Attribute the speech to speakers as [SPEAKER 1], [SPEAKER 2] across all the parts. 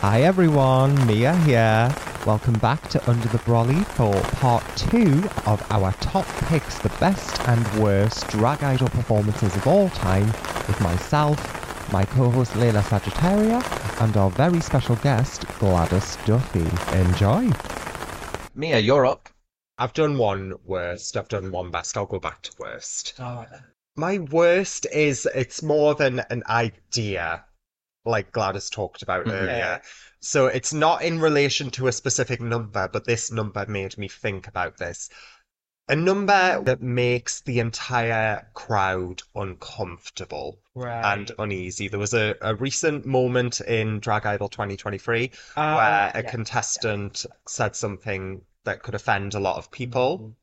[SPEAKER 1] Hi everyone, Mia here. Welcome back to Under the Brolly for part two of our top picks, the best and worst drag idol performances of all time, with myself, my co-host Laila Sagittaria, and our very special guest Gladys Duffy. Enjoy.
[SPEAKER 2] Mia, you're up.
[SPEAKER 3] I've done one worst, I've done one best. I'll go back to worst.
[SPEAKER 4] Oh,
[SPEAKER 3] My worst is it's more than an idea, like Gladys talked about
[SPEAKER 2] Mhm.
[SPEAKER 3] earlier.
[SPEAKER 4] Yeah.
[SPEAKER 3] So it's not in relation to a specific number, but this number made me think about this. A number that makes the entire crowd uncomfortable
[SPEAKER 4] right.
[SPEAKER 3] and uneasy. There was a, a recent moment in Drag Idol 2023
[SPEAKER 4] Uh,
[SPEAKER 3] where a
[SPEAKER 4] yeah.
[SPEAKER 3] contestant said something that could offend a lot of people.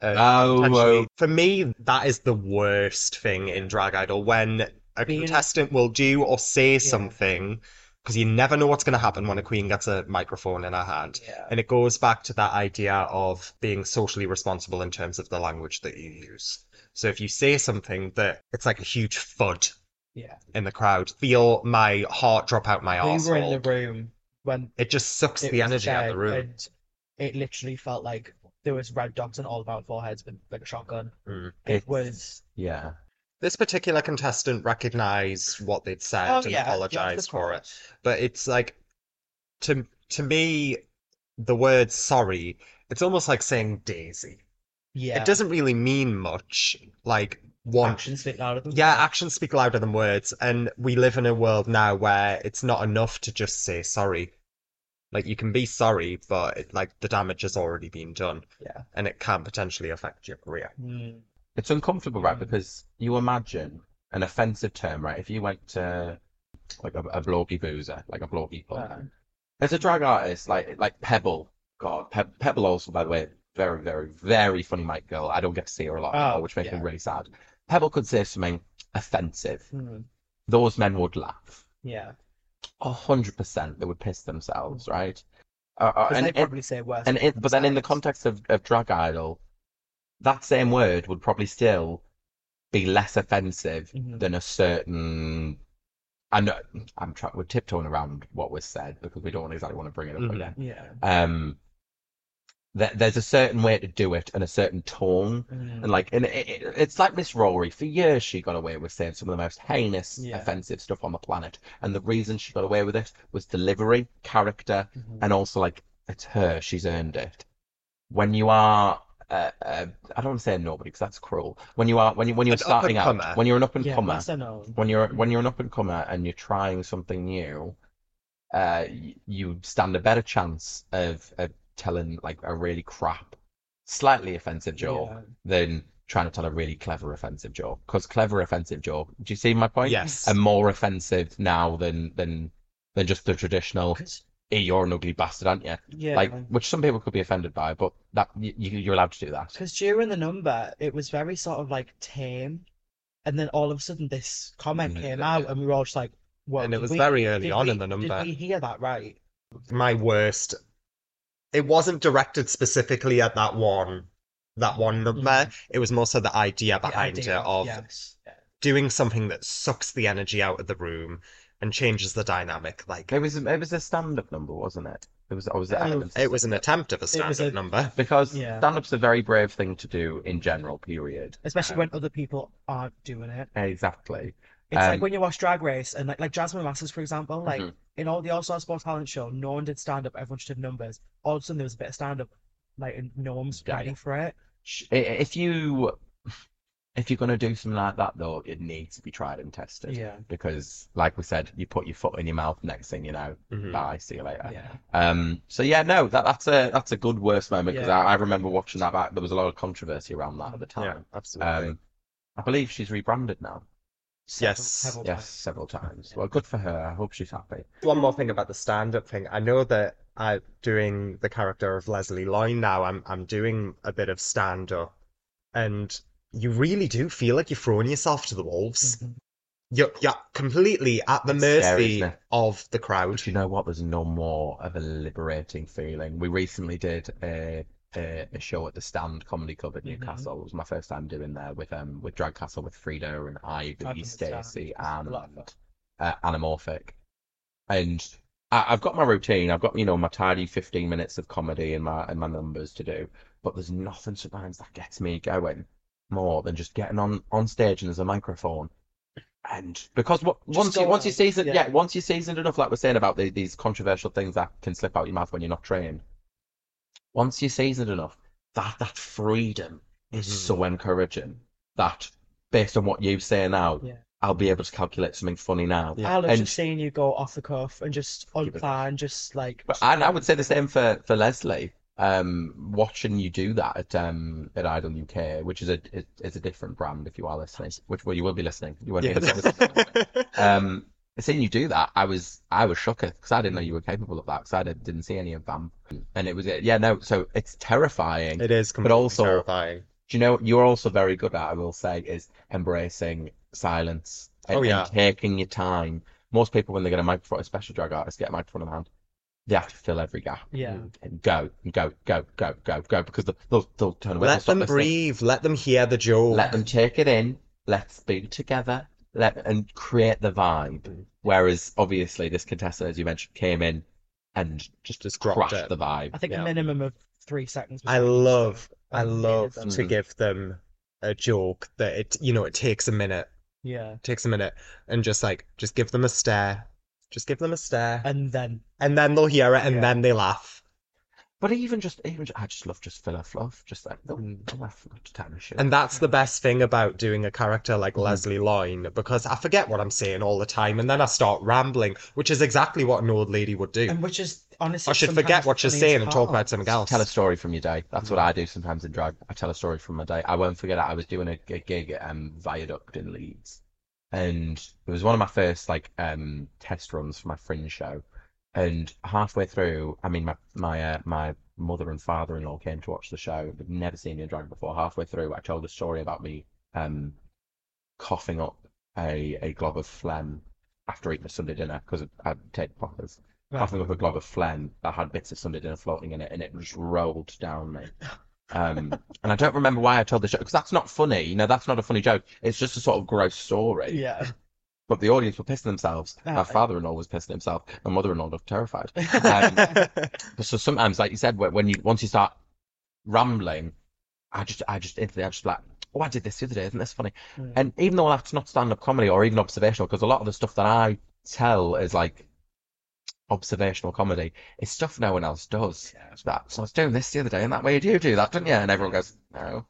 [SPEAKER 3] Uh,
[SPEAKER 2] Oh,
[SPEAKER 3] potentially-
[SPEAKER 2] oh.
[SPEAKER 3] For me, that is the worst thing in Drag Idol when a
[SPEAKER 4] Being-
[SPEAKER 3] contestant will do or say something because you never know what's going to happen when a queen gets a microphone in her hand.
[SPEAKER 4] Yeah.
[SPEAKER 3] And it goes back to that idea of being socially responsible in terms of the language that you use. So if you say something that it's like a huge fud
[SPEAKER 4] Yeah.
[SPEAKER 3] in the crowd, feel my heart drop out my
[SPEAKER 4] We were in the room when
[SPEAKER 3] It just sucks
[SPEAKER 4] it
[SPEAKER 3] the energy out of the room.
[SPEAKER 4] and it literally felt like there was red dots on all of our foreheads with like a shotgun.
[SPEAKER 3] Mm.
[SPEAKER 4] It
[SPEAKER 2] It's-
[SPEAKER 4] was
[SPEAKER 2] Yeah.
[SPEAKER 3] This particular contestant recognized what they'd said
[SPEAKER 4] oh
[SPEAKER 3] and
[SPEAKER 4] yeah,
[SPEAKER 3] apologized for it. But it's like to to me, the word sorry, it's almost like saying daisy.
[SPEAKER 4] Yeah.
[SPEAKER 3] It doesn't really mean much. Like one
[SPEAKER 4] actions speak louder than
[SPEAKER 3] Yeah,
[SPEAKER 4] words.
[SPEAKER 3] actions speak louder than words, and we live in a world now where it's not enough to just say sorry. Like you can be sorry, but it, like the damage has already been done,
[SPEAKER 4] Yeah.
[SPEAKER 3] and it can potentially affect your career.
[SPEAKER 4] Mm.
[SPEAKER 2] It's uncomfortable, right?
[SPEAKER 4] Mm.
[SPEAKER 2] Because you imagine an offensive term, right? If you went to like a, a blogy boozer, like a blogy pub,
[SPEAKER 4] Uh,
[SPEAKER 2] as a drag artist, like like Pebble, God, Pe- Pebble also, by the way, very, very, very funny mic girl. I don't get to see her a lot,
[SPEAKER 4] Oh,
[SPEAKER 2] which makes
[SPEAKER 4] yeah.
[SPEAKER 2] me really sad. Pebble could say something offensive.
[SPEAKER 4] mm.
[SPEAKER 2] Those men would laugh.
[SPEAKER 4] Yeah.
[SPEAKER 2] A hundred percent, they would piss themselves, right? Uh, uh,
[SPEAKER 4] Because
[SPEAKER 2] and
[SPEAKER 4] they
[SPEAKER 2] it-
[SPEAKER 4] probably say worse.
[SPEAKER 2] And it, but then in the context of, of drag idol, that same word would probably still be less offensive
[SPEAKER 4] Mhm.
[SPEAKER 2] than a certain. Know I'm trying. We're tiptoeing around what was said because we don't exactly want to bring it up
[SPEAKER 3] Mhm.
[SPEAKER 2] again.
[SPEAKER 4] Yeah.
[SPEAKER 2] Um, there, there's a certain way to do it and a certain tone,
[SPEAKER 4] Mm.
[SPEAKER 2] and like, and it, it, it's like Miss Rory. For years, she got away with saying some of the most heinous,
[SPEAKER 4] Yeah.
[SPEAKER 2] offensive stuff on the planet, and the reason she got away with it was delivery, character,
[SPEAKER 4] Mhm.
[SPEAKER 2] and also like it's her she's earned it when you are uh, uh, i don't want to say nobody because that's cruel when you are when you when you're
[SPEAKER 3] An
[SPEAKER 2] starting out
[SPEAKER 3] up-and-comer.
[SPEAKER 2] when you're an up and
[SPEAKER 4] Yeah,
[SPEAKER 2] comer
[SPEAKER 4] lesser
[SPEAKER 2] when you're when you're an up and comer and you're trying something new uh you stand a better chance of of telling like a really crap slightly offensive joke
[SPEAKER 4] Yeah.
[SPEAKER 2] than trying to tell a really clever offensive joke because clever offensive joke do you see my point
[SPEAKER 3] Yes.
[SPEAKER 2] are more offensive now than than than just the traditional
[SPEAKER 4] 'Cause-
[SPEAKER 2] hey, you're an ugly bastard, aren't you?
[SPEAKER 4] yeah.
[SPEAKER 2] Like, which some people could be offended by, but that you, you're allowed to do that.
[SPEAKER 4] Because during the number, it was very sort of like tame, and then all of a sudden this comment
[SPEAKER 2] Mm,
[SPEAKER 4] came out, and we were all just like, "Whoa!"
[SPEAKER 3] And it
[SPEAKER 4] did
[SPEAKER 3] was
[SPEAKER 4] we-
[SPEAKER 3] very early
[SPEAKER 4] did
[SPEAKER 3] on
[SPEAKER 4] we-
[SPEAKER 3] in the number.
[SPEAKER 4] Did we hear that right?
[SPEAKER 3] My worst. It wasn't directed specifically at that one, that one number.
[SPEAKER 4] Mhm.
[SPEAKER 3] It was more so the idea
[SPEAKER 4] The
[SPEAKER 3] behind
[SPEAKER 4] idea,
[SPEAKER 3] it of
[SPEAKER 4] yes.
[SPEAKER 3] Doing something that sucks the energy out of the room and changes the dynamic. Like
[SPEAKER 2] It was it was a stand-up number, wasn't it? It was. Or was it?
[SPEAKER 3] It was an attempt of a
[SPEAKER 4] was
[SPEAKER 3] stand-up
[SPEAKER 4] a-
[SPEAKER 3] number.
[SPEAKER 2] because
[SPEAKER 4] Yeah.
[SPEAKER 2] stand-up's a very brave thing to do in general. Period.
[SPEAKER 4] Especially
[SPEAKER 2] Um,
[SPEAKER 4] when other people aren't doing it.
[SPEAKER 2] Exactly.
[SPEAKER 4] It's like
[SPEAKER 2] um,
[SPEAKER 4] when you watch Drag Race and like like Jasmine Masters, for example, like
[SPEAKER 2] Mhm.
[SPEAKER 4] in all the All Star Sports Talent Show, no one did stand up, everyone just did numbers. All of a sudden there was a bit of stand up, like and no one was
[SPEAKER 2] Yeah,
[SPEAKER 4] ready
[SPEAKER 2] yeah.
[SPEAKER 4] for it.
[SPEAKER 2] Sh- i- If you if you're gonna do something like that, though, it needs to be tried and tested.
[SPEAKER 4] Yeah.
[SPEAKER 2] Because, like we said, you put your foot in your mouth. Next thing you know,
[SPEAKER 3] Mhm.
[SPEAKER 2] bye. See you later.
[SPEAKER 4] Yeah.
[SPEAKER 2] Um, so yeah, no, that that's a that's a good worst moment because
[SPEAKER 4] Yeah.
[SPEAKER 2] I, I remember watching that back. There was a lot of controversy around that at the time
[SPEAKER 3] Yeah,
[SPEAKER 2] time.
[SPEAKER 3] absolutely.
[SPEAKER 2] Um, I believe she's rebranded now.
[SPEAKER 4] Several-
[SPEAKER 3] Yes.
[SPEAKER 4] several
[SPEAKER 2] Yes,
[SPEAKER 4] times.
[SPEAKER 2] several times. Well, good for her. I hope she's happy.
[SPEAKER 3] One more thing about the stand-up thing. I know that I doing the character of Leslie Loyne now. I'm I'm doing a bit of stand-up, and you really do feel like you're throwing yourself to the wolves.
[SPEAKER 4] Mhm.
[SPEAKER 3] You're you're completely at the
[SPEAKER 2] It's
[SPEAKER 3] mercy
[SPEAKER 2] isn't
[SPEAKER 3] of the crowd.
[SPEAKER 2] But you know what? There's no more of a liberating feeling. We recently did a a, a show at the Stand Comedy Club at
[SPEAKER 4] Mhm.
[SPEAKER 2] Newcastle. It was my first time doing there with um with Drag Castle with Frida and Ivy. Stacey,
[SPEAKER 4] It's a lot of
[SPEAKER 2] and uh, Anamorphic. And I, I've got my routine. I've got you know my tidy fifteen minutes of comedy and my and my numbers to do. But there's nothing sometimes that gets me going more than just getting on on stage and there's a microphone. And because what once you
[SPEAKER 4] go
[SPEAKER 2] once you
[SPEAKER 4] out,
[SPEAKER 2] season
[SPEAKER 4] yeah.
[SPEAKER 2] yeah. once you're seasoned enough, like we're saying about the, these controversial things that can slip out your mouth when you're not trained. Once you're seasoned enough, that that freedom is
[SPEAKER 3] Mhm.
[SPEAKER 2] so encouraging. That based on what you say now,
[SPEAKER 4] Yeah.
[SPEAKER 2] I'll be able to calculate something funny now.
[SPEAKER 3] Yeah.
[SPEAKER 4] I love
[SPEAKER 2] And-
[SPEAKER 4] just seeing you go off the cuff and just
[SPEAKER 2] Keep it-
[SPEAKER 4] unplan, just like.
[SPEAKER 2] But and I would say the same for for Leslie. Um, watching you do that at um at Idol UK, which is a is a different brand if you are listening, which well you will be listening. You won't be listening. Um, seeing you do that, I was I was shocked because I didn't know you were capable of that because I did, didn't see any of them, and it was it yeah no, so it's terrifying.
[SPEAKER 3] It is completely
[SPEAKER 2] also-
[SPEAKER 3] terrifying.
[SPEAKER 2] Do you know you're also very good at? I will say is embracing silence and,
[SPEAKER 3] Oh, yeah.
[SPEAKER 2] and taking your time. Most people when they get a microphone, especially drag artists, get a microphone in hand, they have to fill every gap
[SPEAKER 4] Yeah.
[SPEAKER 2] and go and go go go go go because they'll they'll, they'll turn away.
[SPEAKER 3] Let
[SPEAKER 2] stop
[SPEAKER 3] them
[SPEAKER 2] listening.
[SPEAKER 3] breathe. Let them hear the joke.
[SPEAKER 2] Let them take it in. Let's be together. Let and create the vibe. Whereas obviously this contestant, as you mentioned, came in and just
[SPEAKER 3] Just dropped
[SPEAKER 2] crushed
[SPEAKER 3] it.
[SPEAKER 2] the vibe.
[SPEAKER 4] I think
[SPEAKER 3] Yeah.
[SPEAKER 4] a minimum of three seconds.
[SPEAKER 3] I love. I
[SPEAKER 4] Amazing.
[SPEAKER 3] love
[SPEAKER 2] Mm.
[SPEAKER 3] to give them a joke that it, you know, it takes a minute,
[SPEAKER 4] Yeah.
[SPEAKER 3] takes a minute, and just like, just give them a stare, just give them a stare,
[SPEAKER 4] And then
[SPEAKER 3] and then they'll hear it, and
[SPEAKER 4] Yeah.
[SPEAKER 3] then they laugh.
[SPEAKER 2] But even just even I just love just filler fluff. Just like oh, I forgot to tell me shit.
[SPEAKER 3] And that's the best thing about doing a character like
[SPEAKER 2] Mhm.
[SPEAKER 3] Leslie Loyne, because I forget what I'm saying all the time, and then I start rambling, which is exactly what an old lady would do.
[SPEAKER 4] and which is honestly
[SPEAKER 3] I should
[SPEAKER 4] sometimes
[SPEAKER 3] forget
[SPEAKER 4] the
[SPEAKER 3] what she's
[SPEAKER 4] funniest
[SPEAKER 3] saying and talk
[SPEAKER 4] part.
[SPEAKER 3] about something else.
[SPEAKER 2] Tell a story from your day. That's what I do sometimes in drag. I tell a story from my day. I won't forget it. I was doing a, a gig at um, Viaduct in Leeds, and it was one of my first like um, test runs for my fringe show. And halfway through, I mean, my my uh, my mother and father-in-law came to watch the show. They'd never seen me in drag before. Halfway through, I told a story about me um, coughing up a a glob of phlegm after eating a Sunday dinner because I'd take poppers coughing up a glob of phlegm that had bits of Sunday dinner floating in it, and it just rolled down me. Um, and I don't remember why I told the joke because that's not funny. You know, that's not a funny joke. It's just a sort of gross story.
[SPEAKER 4] Yeah.
[SPEAKER 2] But the audience were pissing themselves.
[SPEAKER 4] Ah,
[SPEAKER 2] My father-in-law was pissing himself. My mother-in-law looked terrified. Um, so sometimes, like you said, when when you once you start rambling, I just I just I just like, oh, I did this the other day. Isn't this funny?
[SPEAKER 4] Mm.
[SPEAKER 2] And even though that's not stand-up comedy or even observational, because a lot of the stuff that I tell is like observational comedy, is stuff no one else does. It's that. So I was doing this the other day, and that way you do do that, don't you? And everyone goes, no.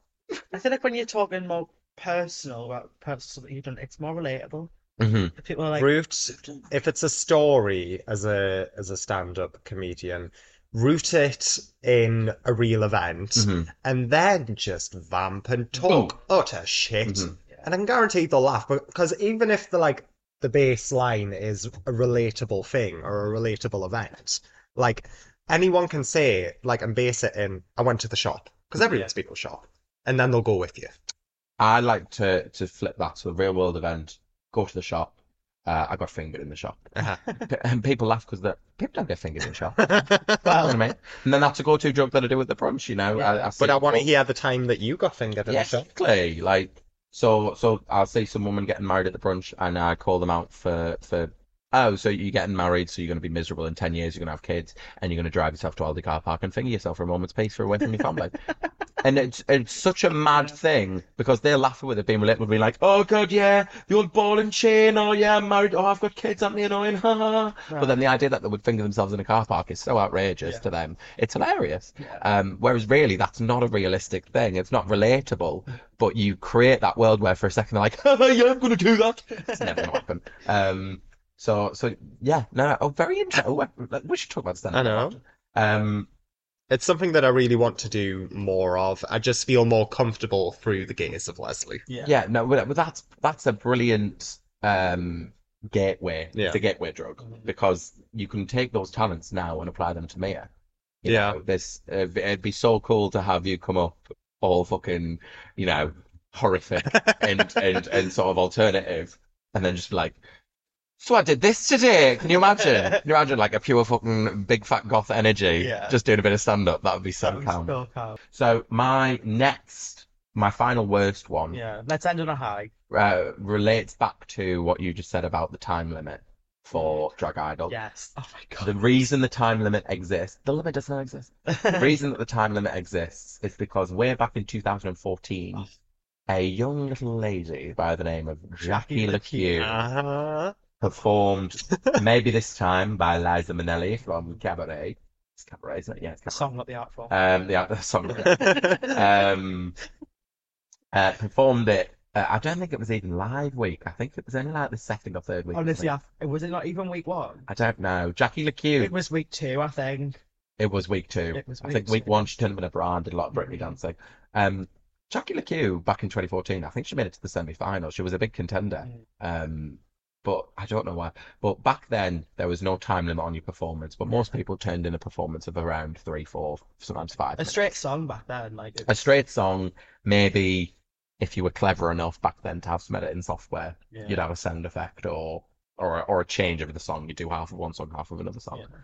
[SPEAKER 4] I feel like when you're talking more personal about personal stuff that you've done, it's more relatable.
[SPEAKER 2] hmm
[SPEAKER 4] People are like,
[SPEAKER 3] root if it's a story as a as a stand-up comedian root it in a real event
[SPEAKER 2] hmm
[SPEAKER 3] and then just vamp and talk utter shit
[SPEAKER 2] Mhm.
[SPEAKER 3] and I can guarantee they'll laugh because even if the like the baseline is a relatable thing or a relatable event like anyone can say like and base it in I went to the shop because everyone's been to a shop and then they'll go with you
[SPEAKER 2] I like to to flip that to a real world event. Go to the shop. Uh, I got fingered in the shop,
[SPEAKER 3] Uh-huh.
[SPEAKER 2] and people laugh because people don't get fingered in the shop. You know
[SPEAKER 3] but
[SPEAKER 2] what I mean? And then that's a go-to joke that I do at the brunch. You know, I, I see
[SPEAKER 3] I want to hear the time that you got fingered in
[SPEAKER 2] Yeah,
[SPEAKER 3] the shop
[SPEAKER 2] exactly. Like so, so I'll see some woman getting married at the brunch, and I call them out for for. Oh, so you're getting married, so you're going to be miserable in ten years. You're going to have kids, and you're going to drive yourself to Aldi car park and finger yourself for a moment's peace for away from your family. and it's it's such a mad thing because they're laughing with it being relatable, being like, "Oh God, yeah, the old ball and chain. Oh yeah, I'm married. Oh, I've got kids. Aren't they annoying? Ha ha." But then the idea that they would finger themselves in a car park is so outrageous
[SPEAKER 4] Yeah.
[SPEAKER 2] to them. It's hilarious.
[SPEAKER 4] Yeah.
[SPEAKER 2] Um, whereas really, that's not a realistic thing. It's not relatable. But you create that world where for a second they're like, oh, "Yeah, I'm going to do that." It's never going to happen. Um, so so yeah, no, oh, very interesting. We should talk about stand
[SPEAKER 3] I know.
[SPEAKER 2] Um,
[SPEAKER 3] It's something that I really want to do more of. I just feel more comfortable through the gaze of Leslie.
[SPEAKER 4] yeah.
[SPEAKER 2] yeah, no, but but that's that's a brilliant um gateway.
[SPEAKER 3] Yeah.
[SPEAKER 2] It's a gateway drug because you can take those talents now and apply them to Mia. You
[SPEAKER 3] Yeah.
[SPEAKER 2] know, this uh, it'd be so cool to have you come up all fucking, you know, horrific and and and sort of alternative, and then just be like, "So I did this today." Can you imagine? Can you imagine like a pure fucking big fat goth energy,
[SPEAKER 4] Yeah.
[SPEAKER 2] just doing a bit of stand up? That would be so calm.
[SPEAKER 4] so calm.
[SPEAKER 2] So my next, my final worst one,
[SPEAKER 4] Yeah. Let's end on a high.
[SPEAKER 2] uh, relates back to what you just said about the time limit. for Drag Idol.
[SPEAKER 4] Yes. Oh my god.
[SPEAKER 2] The reason the time limit exists, the limit does not exist. The reason that the time limit exists is because way back in 2014, a young little lady by the name of Jackie LaCue
[SPEAKER 3] Uh-huh.
[SPEAKER 2] Performed Maybe This Time by Liza Minnelli from Cabaret. It's Cabaret, isn't it? Yeah, it's Cabaret.
[SPEAKER 4] song, not the art form.
[SPEAKER 2] Um, the other song. um, uh, performed it. Uh, I don't think it was even live week. I think it was only like the second or third week.
[SPEAKER 4] Honestly, I, was it not even week one?
[SPEAKER 2] I don't know. Jackie LaCue.
[SPEAKER 4] It was week two, I think.
[SPEAKER 2] It was week two.
[SPEAKER 4] It was
[SPEAKER 2] I
[SPEAKER 4] week
[SPEAKER 2] think week one she turned up in a bra and did a lot of Britney
[SPEAKER 4] Mhm.
[SPEAKER 2] dancing. Um, Jackie LaCue back in 2014, I think she made it to the semi-final. She was a big contender.
[SPEAKER 4] Mm.
[SPEAKER 2] Um, but I don't know why. But back then there was no time limit on your performance. But most people turned in a performance of around three, four, sometimes five.
[SPEAKER 4] A
[SPEAKER 2] minutes.
[SPEAKER 4] straight song back then, like it
[SPEAKER 2] a straight song, maybe if you were clever enough back then to have some editing software,
[SPEAKER 4] yeah.
[SPEAKER 2] you'd have a sound effect or or or a change of the song. You do half of one song, half of another song.
[SPEAKER 4] Yeah.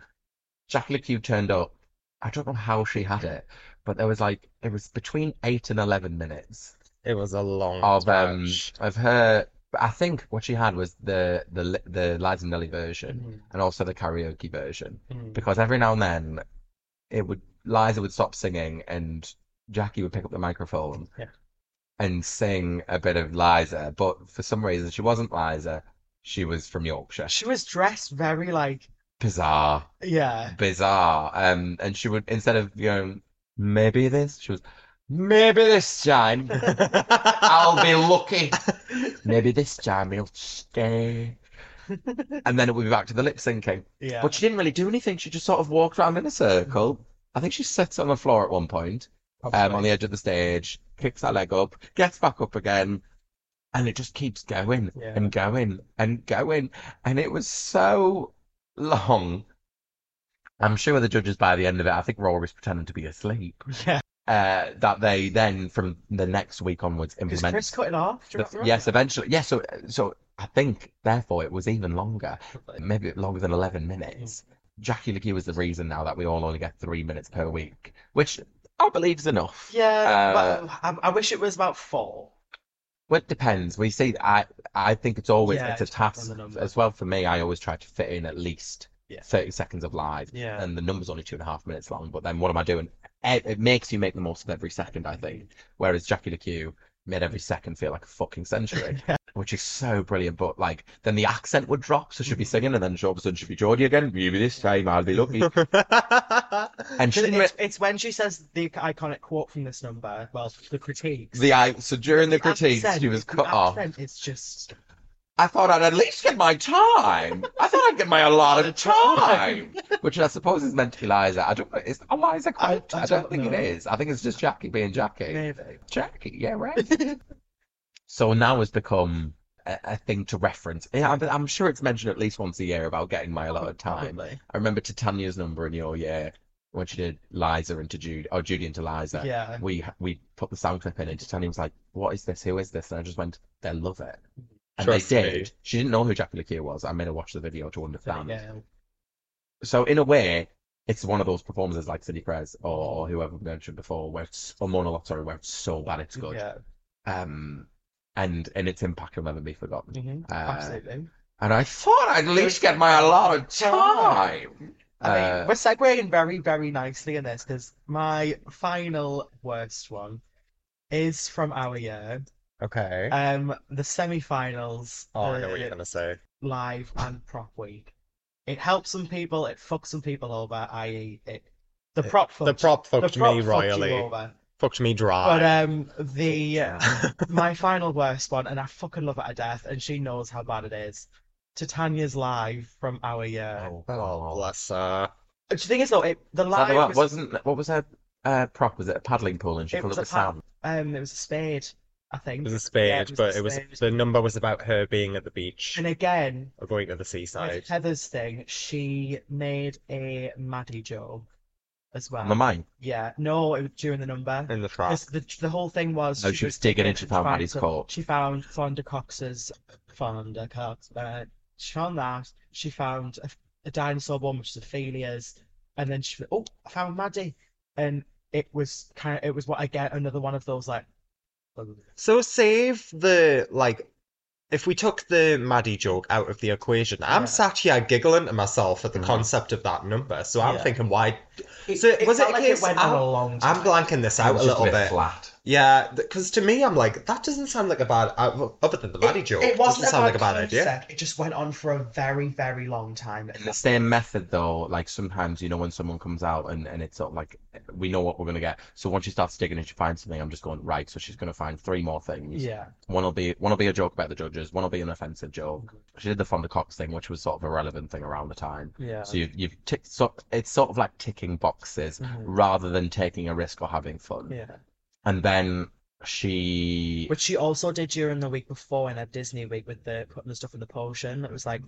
[SPEAKER 2] Jackie LaCue turned up. I don't know how she had it, but there was like it was between eight and eleven minutes
[SPEAKER 3] It was a long
[SPEAKER 2] of um of her. But I think what she had was the the the Liza Minnelli version
[SPEAKER 4] Mhm.
[SPEAKER 2] and also the karaoke version
[SPEAKER 4] Mhm.
[SPEAKER 2] because every now and then it would Liza would stop singing and Jackie would pick up the microphone
[SPEAKER 4] Yeah.
[SPEAKER 2] and sing a bit of Liza, but for some reason she wasn't Liza. She was from Yorkshire.
[SPEAKER 4] She was dressed very like
[SPEAKER 2] Bizarre,
[SPEAKER 4] yeah.
[SPEAKER 2] bizarre. Um, and she would instead of going maybe this, she was maybe this time I'll be lucky. Maybe this time he'll stay. And then it would be back to the lip syncing.
[SPEAKER 4] Yeah.
[SPEAKER 2] But she didn't really do anything. She just sort of walked around in a circle. I think she sits on the floor at one point, um, on the edge of the stage, kicks her leg up, gets back up again, and it just keeps going
[SPEAKER 4] Yeah.
[SPEAKER 2] and going and going. And it was so long. I'm sure the judges by the end of it, I think Rory's pretending to be asleep.
[SPEAKER 4] Yeah.
[SPEAKER 2] Uh, that they then from the next week onwards implement
[SPEAKER 4] Chris cut it off.
[SPEAKER 2] The- yes, eventually. Yes, so so I think therefore it was even longer, maybe longer than 11 minutes. Jackie LaCue was the reason now that we all only get three minutes per week, which I believe is enough.
[SPEAKER 4] Yeah,
[SPEAKER 2] Uh,
[SPEAKER 4] but I, I wish it was about four.
[SPEAKER 2] Well, it depends. We see. I I think it's always
[SPEAKER 4] Yeah,
[SPEAKER 2] it's a
[SPEAKER 4] it depends on
[SPEAKER 2] task as well for me. I always try to fit in at least
[SPEAKER 4] Yeah.
[SPEAKER 2] 30 seconds of live,
[SPEAKER 4] Yeah.
[SPEAKER 2] and the number's only two and a half minutes long. But then what am I doing? It, it makes you make the most of every second, I think. Whereas Jackie LaCue made every second feel like a fucking century. which is so brilliant. But like, then the accent would drop, so she'd be mm-hmm. singing, and then all of a sudden she'd be Geordie again. Maybe this time I'll be lucky. And she
[SPEAKER 4] It's, it's, it's when she says the iconic quote from this number. Well, the critiques.
[SPEAKER 2] The I so during the critiques,
[SPEAKER 4] accent-
[SPEAKER 2] she was
[SPEAKER 4] the
[SPEAKER 2] cut off.
[SPEAKER 4] is just.
[SPEAKER 2] I thought I'd at least get my time. I thought I'd get my allotted time, which I suppose is meant to be Liza. I don't know. Is oh, Liza quite?
[SPEAKER 4] I
[SPEAKER 2] I, don't
[SPEAKER 4] don't
[SPEAKER 2] think
[SPEAKER 4] know.
[SPEAKER 2] it is. I think it's just Jackie being Jackie.
[SPEAKER 4] Maybe.
[SPEAKER 2] Jackie, yeah, right. So now has become a, a thing to reference. Yeah, I'm, I'm sure it's mentioned at least once a year about getting my allotted time.
[SPEAKER 4] Probably.
[SPEAKER 2] I remember Titania's number in your year when she did Liza into Judy, or oh, Judy into Liza.
[SPEAKER 4] Yeah.
[SPEAKER 2] We we put the sound clip in, and Titania was like, "What is this? Who is this?" And I just went, "They love it." And
[SPEAKER 3] Trust
[SPEAKER 2] they
[SPEAKER 3] me.
[SPEAKER 2] did. She didn't know who Jackie LaCue was. I made her watch the video to understand.
[SPEAKER 4] Yeah.
[SPEAKER 2] So in a way, it's one of those performances like City Press or, or whoever we mentioned before, where it's or Mona Lotto, sorry, where it's so bad it's good.
[SPEAKER 4] Yeah.
[SPEAKER 2] Um, and and its impact will never be forgotten.
[SPEAKER 4] hmm
[SPEAKER 2] Uh,
[SPEAKER 4] Absolutely.
[SPEAKER 2] And I thought I'd at least get my allotted time.
[SPEAKER 4] I mean,
[SPEAKER 2] Uh,
[SPEAKER 4] we're segueing very, very nicely in this because my final worst one is from our year.
[SPEAKER 3] Okay.
[SPEAKER 4] Um, the semi-finals,
[SPEAKER 3] Oh, I know what
[SPEAKER 4] uh,
[SPEAKER 3] you're gonna say.
[SPEAKER 4] live and prop week. It helps some people, it fucks some people over, i.e., it the prop
[SPEAKER 3] The
[SPEAKER 4] fucked,
[SPEAKER 3] prop
[SPEAKER 4] the prop
[SPEAKER 3] me
[SPEAKER 4] fucked you
[SPEAKER 3] royally.
[SPEAKER 4] over.
[SPEAKER 3] Fucked me dry.
[SPEAKER 4] But
[SPEAKER 3] dry.
[SPEAKER 4] um, the my final worst one, and I fucking love it to death, and she knows how bad it is. Titania's live from our year.
[SPEAKER 2] oh,
[SPEAKER 3] Oh, bless her.
[SPEAKER 4] The thing is, though, it, the
[SPEAKER 2] Is that the
[SPEAKER 4] live
[SPEAKER 2] one-
[SPEAKER 4] was,
[SPEAKER 2] wasn't what was her uh, prop? Was it a paddling pool and she
[SPEAKER 4] It
[SPEAKER 2] pulled
[SPEAKER 4] was
[SPEAKER 2] up
[SPEAKER 4] a
[SPEAKER 2] the
[SPEAKER 4] pad-
[SPEAKER 2] sound?
[SPEAKER 4] um, it was a spade, I think.
[SPEAKER 3] It was a spade,
[SPEAKER 4] Yeah, it was
[SPEAKER 3] but
[SPEAKER 4] a
[SPEAKER 3] it was
[SPEAKER 4] spade.
[SPEAKER 3] the number was about her being at the beach
[SPEAKER 4] And again,
[SPEAKER 3] or going to the
[SPEAKER 4] with
[SPEAKER 3] seaside.
[SPEAKER 4] Heather's thing, she made a Maddie joke as well.
[SPEAKER 2] On the mine?
[SPEAKER 4] Yeah, no, it was during the number.
[SPEAKER 3] In the trap.
[SPEAKER 4] This, the the whole thing was
[SPEAKER 2] No, she was digging into she found
[SPEAKER 4] trying
[SPEAKER 2] Maddie's
[SPEAKER 4] to-
[SPEAKER 2] coat.
[SPEAKER 4] She found Fonda Cox's Fonda Cox. Uh, she found that. She found a, a dinosaur one, which is Ophelia's, and then she oh, I found Maddie, and it was kind of it was what I get another one of those like.
[SPEAKER 3] So save the like if we took the Maddie joke out of the equation, I'm
[SPEAKER 4] Yeah.
[SPEAKER 3] sat here giggling to myself at the
[SPEAKER 2] Mhm.
[SPEAKER 3] concept of that number. So I'm
[SPEAKER 4] Yeah.
[SPEAKER 3] thinking, why?
[SPEAKER 4] It,
[SPEAKER 3] So was it
[SPEAKER 4] felt
[SPEAKER 3] a
[SPEAKER 4] like
[SPEAKER 3] case-
[SPEAKER 4] it went
[SPEAKER 3] I'm-
[SPEAKER 4] on a long time.
[SPEAKER 3] I'm blanking this out a little
[SPEAKER 2] bit
[SPEAKER 3] bit.
[SPEAKER 2] flat.
[SPEAKER 3] Yeah, because to me, I'm like, that doesn't sound like a bad. uh, Other than the Maddie joke,
[SPEAKER 4] It wasn't
[SPEAKER 3] doesn't sound like a bad idea.
[SPEAKER 4] It just went on for a very, very long time.
[SPEAKER 2] In the same method, though, like sometimes, you know, when someone comes out and, and it's sort of like, we know what we're going to get. So once she starts digging and she finds something, I'm just going, right, so she's going to find three more things.
[SPEAKER 4] Yeah.
[SPEAKER 2] One will be one will be a joke about the judges, one will be an offensive joke. She did the Fonda Cox thing, which was sort of a relevant thing around the time.
[SPEAKER 4] Yeah.
[SPEAKER 2] So you've, you've ticked, so it's sort of like ticking boxes
[SPEAKER 4] Mhm.
[SPEAKER 2] rather than taking a risk or having fun.
[SPEAKER 4] Yeah.
[SPEAKER 2] And then she,
[SPEAKER 4] Which she also did during the week before in a Disney week with the putting the stuff in the potion. It was like,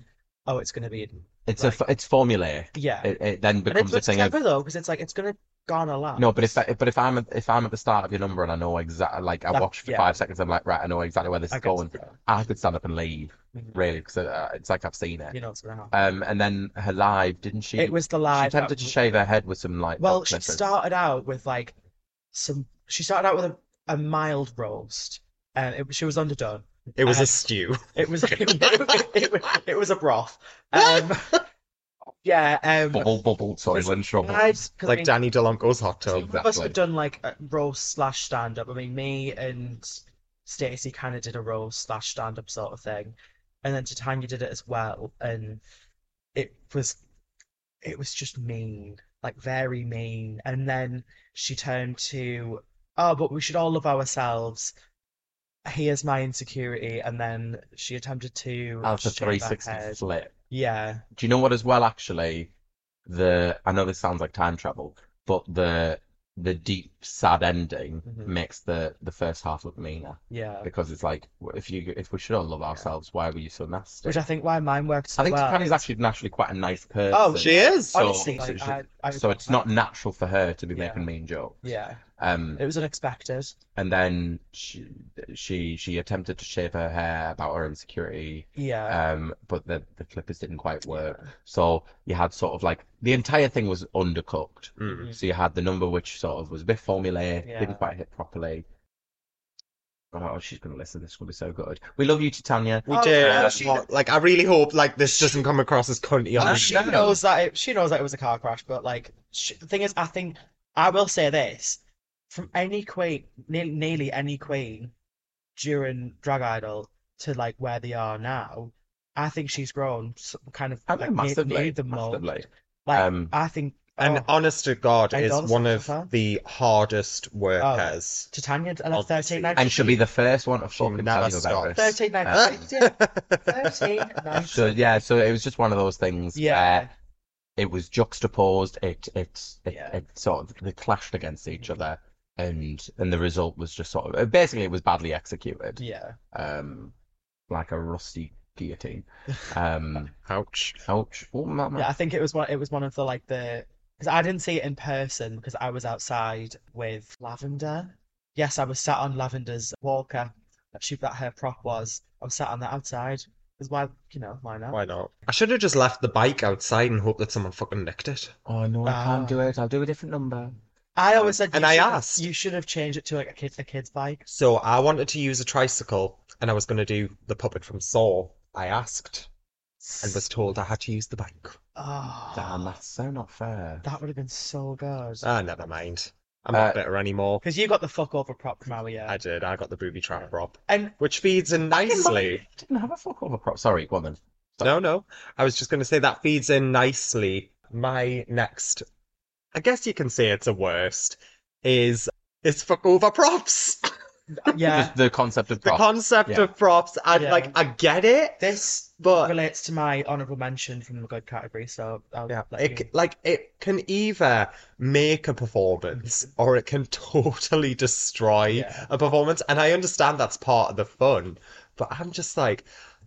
[SPEAKER 4] oh, it's gonna be
[SPEAKER 2] it's
[SPEAKER 4] like-
[SPEAKER 2] a, it's formulaic.
[SPEAKER 4] yeah.
[SPEAKER 2] It, it then
[SPEAKER 4] and
[SPEAKER 2] becomes
[SPEAKER 4] it's,
[SPEAKER 2] a
[SPEAKER 4] it's
[SPEAKER 2] thing of
[SPEAKER 4] clever though because it's like it's gonna garner laughs.
[SPEAKER 2] No, but if but if I'm at, if I'm at the start of your number and I know exactly like I
[SPEAKER 4] That-
[SPEAKER 2] watch for
[SPEAKER 4] yeah.
[SPEAKER 2] five seconds, I'm like right, I know exactly where this
[SPEAKER 4] I
[SPEAKER 2] is
[SPEAKER 4] guess,
[SPEAKER 2] going. I could stand up and leave,
[SPEAKER 4] Mhm.
[SPEAKER 2] really, because uh, it's like I've seen it.
[SPEAKER 4] you know what's gonna happen.
[SPEAKER 2] Um, and then her live, didn't she?
[SPEAKER 4] it was the live.
[SPEAKER 2] She attempted to shave her head with some like.
[SPEAKER 4] Well, she started out with like some. She started out with a, a mild roast, and it, she was underdone.
[SPEAKER 3] It was
[SPEAKER 4] Uh,
[SPEAKER 3] a stew.
[SPEAKER 4] It was it, it, was- it was a broth. Um, yeah. Um,
[SPEAKER 2] Bubble, bubble, sorry, Lynn Trouble.
[SPEAKER 4] I've- 'cause I
[SPEAKER 3] Like
[SPEAKER 4] mean,
[SPEAKER 3] Danny DeLonco's hot tub.
[SPEAKER 4] Some of us
[SPEAKER 2] Exactly.
[SPEAKER 4] have done like a roast slash stand up. I mean, me and Stacey kind of did a roast slash stand up sort of thing, and then Titania did it as well, and it was it was just mean, like very mean. And then she turned to, oh, but we should all love ourselves. Here's my insecurity, and then she attempted to
[SPEAKER 2] Out of the
[SPEAKER 4] shave her
[SPEAKER 2] 360
[SPEAKER 4] head.
[SPEAKER 2] flip.
[SPEAKER 4] Yeah,
[SPEAKER 2] Do you know what as well? Actually, the I know this sounds like time travel, but the the deep sad ending
[SPEAKER 4] Mhm.
[SPEAKER 2] makes the the first half look meaner
[SPEAKER 4] yeah.
[SPEAKER 2] because it's like if you if we should all love ourselves, why were you so nasty?
[SPEAKER 4] Which I think why mine worked so
[SPEAKER 2] I think
[SPEAKER 4] well.
[SPEAKER 2] Titania's actually naturally quite a nice person.
[SPEAKER 4] Oh,
[SPEAKER 3] She is.
[SPEAKER 2] So,
[SPEAKER 4] Honestly,
[SPEAKER 2] so,
[SPEAKER 4] like,
[SPEAKER 2] she-
[SPEAKER 4] I, I
[SPEAKER 2] so it's not natural for her to be
[SPEAKER 4] Yeah.
[SPEAKER 2] making mean jokes.
[SPEAKER 4] Yeah,
[SPEAKER 2] Um,
[SPEAKER 4] it was unexpected.
[SPEAKER 2] and then she she she attempted to shave her hair about her insecurity.
[SPEAKER 4] Yeah.
[SPEAKER 2] Um, but the the clippers didn't quite work. So you had sort of like the entire thing was undercooked.
[SPEAKER 3] Mm.
[SPEAKER 2] So you had the number which sort of was a bit formulaic,
[SPEAKER 4] Yeah.
[SPEAKER 2] didn't quite hit properly. Oh, she's gonna listen. This will be so good. We love you, Titania.
[SPEAKER 3] We
[SPEAKER 4] Oh,
[SPEAKER 3] do.
[SPEAKER 4] yeah, she-
[SPEAKER 3] like, I really hope like this doesn't come across as cunty on
[SPEAKER 2] Uh,
[SPEAKER 3] the
[SPEAKER 4] she knows that it, she knows that it was a car crash, but like sh the thing is, I think I will say this: from any queen, nearly, nearly any queen during Drag Idol to like where they are now, I think she's grown s- kind of
[SPEAKER 2] I
[SPEAKER 4] like
[SPEAKER 2] mean,
[SPEAKER 4] near,
[SPEAKER 2] massively,
[SPEAKER 4] near the
[SPEAKER 2] massively.
[SPEAKER 4] Like
[SPEAKER 2] Um,
[SPEAKER 4] I think,
[SPEAKER 3] And
[SPEAKER 4] oh,
[SPEAKER 3] honest to God, is one of
[SPEAKER 4] her.
[SPEAKER 3] the hardest workers.
[SPEAKER 4] Titania at
[SPEAKER 3] Obviously.
[SPEAKER 4] 13,
[SPEAKER 2] And she'll be the first one to
[SPEAKER 3] She'll
[SPEAKER 2] fucking tell you about this.
[SPEAKER 4] 13, 19,
[SPEAKER 2] Uh,
[SPEAKER 4] yeah, 13, 19.
[SPEAKER 2] So yeah, so it was just one of those things
[SPEAKER 4] Yeah.
[SPEAKER 2] where it was juxtaposed. It it it,
[SPEAKER 4] Yeah.
[SPEAKER 2] it sort of they clashed against each other, and and the result was just sort of basically it was badly executed,
[SPEAKER 4] Yeah.
[SPEAKER 2] um, like a rusty guillotine. Um,
[SPEAKER 3] Ouch.
[SPEAKER 2] ouch. Oh, mama.
[SPEAKER 4] Yeah, I think it was one. It was one of the like the because I didn't see it in person because I was outside with Lavender. Yes, I was sat on Lavender's walker. That she that her prop was. I was sat on that outside. Because why, you know, why not?
[SPEAKER 3] Why not? I should have just left the bike outside and hoped that someone fucking nicked it.
[SPEAKER 2] Oh no, I
[SPEAKER 4] Ah.
[SPEAKER 2] can't do it. I'll do a different number.
[SPEAKER 4] I always said,
[SPEAKER 3] And I
[SPEAKER 4] should have-
[SPEAKER 3] asked.
[SPEAKER 4] you should have changed it to like a kid, a kid's bike.
[SPEAKER 3] So I wanted to use a tricycle and I was going to do the puppet from Saw. I asked and was told I had to use the bike.
[SPEAKER 4] Oh,
[SPEAKER 2] Damn, that's so not fair.
[SPEAKER 4] that would have been so good.
[SPEAKER 3] Ah, never mind. I'm
[SPEAKER 2] Uh,
[SPEAKER 3] not bitter anymore.
[SPEAKER 4] Because you got the fuck over prop from our
[SPEAKER 3] I did. I got the booby trap prop,
[SPEAKER 4] and
[SPEAKER 3] which feeds in nicely.
[SPEAKER 2] Didn't have a fuck over prop. Sorry, go on.
[SPEAKER 3] No, no. I was just going to say that feeds in nicely. My next, I guess you can say it's a worst, is is fuck over props.
[SPEAKER 4] yeah,
[SPEAKER 2] Just the concept of
[SPEAKER 3] props.
[SPEAKER 2] the
[SPEAKER 3] concept
[SPEAKER 2] Yeah.
[SPEAKER 3] of props. I
[SPEAKER 4] Yeah.
[SPEAKER 3] like. I get it,
[SPEAKER 4] this
[SPEAKER 3] but
[SPEAKER 4] relates to my honorable mention from the good category. So I'll
[SPEAKER 3] Yeah,
[SPEAKER 4] let
[SPEAKER 3] it
[SPEAKER 4] you.
[SPEAKER 3] like it can either make a performance mm-hmm. or it can totally destroy
[SPEAKER 4] Yeah.
[SPEAKER 3] a performance, and I understand that's part of the fun, but I'm just like,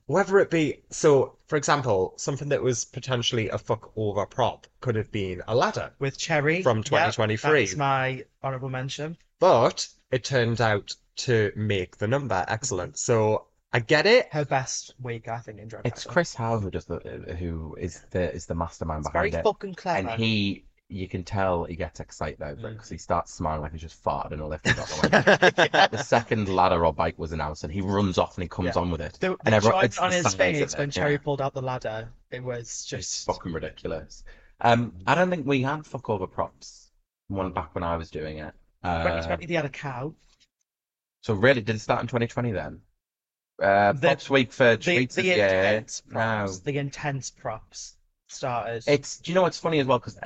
[SPEAKER 3] whether it be so, for example, something that was potentially a fuck over prop could have been a ladder,
[SPEAKER 4] with Cherry
[SPEAKER 3] From
[SPEAKER 4] Yep,
[SPEAKER 3] 2023.
[SPEAKER 4] that's my honorable mention.
[SPEAKER 3] but it turned out to make the number excellent. Mm-hmm. So I get it.
[SPEAKER 4] Her best week, I think, in drag.
[SPEAKER 2] It's Chris Howe who does the who is the is the mastermind
[SPEAKER 4] It's very
[SPEAKER 2] behind it,
[SPEAKER 4] fucking clever.
[SPEAKER 2] and he you can tell he gets excited over it
[SPEAKER 4] Mm.
[SPEAKER 2] because he starts smiling like he's just farted and a lift got the. The second ladder or bike was announced, and he runs off and he comes
[SPEAKER 4] Yeah.
[SPEAKER 2] on with it.
[SPEAKER 4] The,
[SPEAKER 2] And
[SPEAKER 4] the
[SPEAKER 2] everyone- it's
[SPEAKER 4] on his face
[SPEAKER 2] it,
[SPEAKER 4] when Cherry
[SPEAKER 2] yeah.
[SPEAKER 4] pulled out the ladder, it was
[SPEAKER 2] It's
[SPEAKER 4] just
[SPEAKER 2] fucking ridiculous. Um, I don't think we had fuck over props one back when I was doing it. Uh,
[SPEAKER 4] 2020. They had a cow.
[SPEAKER 2] so really, did it start in 2020 then? Uh,
[SPEAKER 4] The-
[SPEAKER 2] props week for
[SPEAKER 4] The,
[SPEAKER 2] treats
[SPEAKER 4] the
[SPEAKER 2] this year.
[SPEAKER 4] intense
[SPEAKER 2] No.
[SPEAKER 4] props. The intense props started.
[SPEAKER 2] It's. Do you know what's funny as well? Because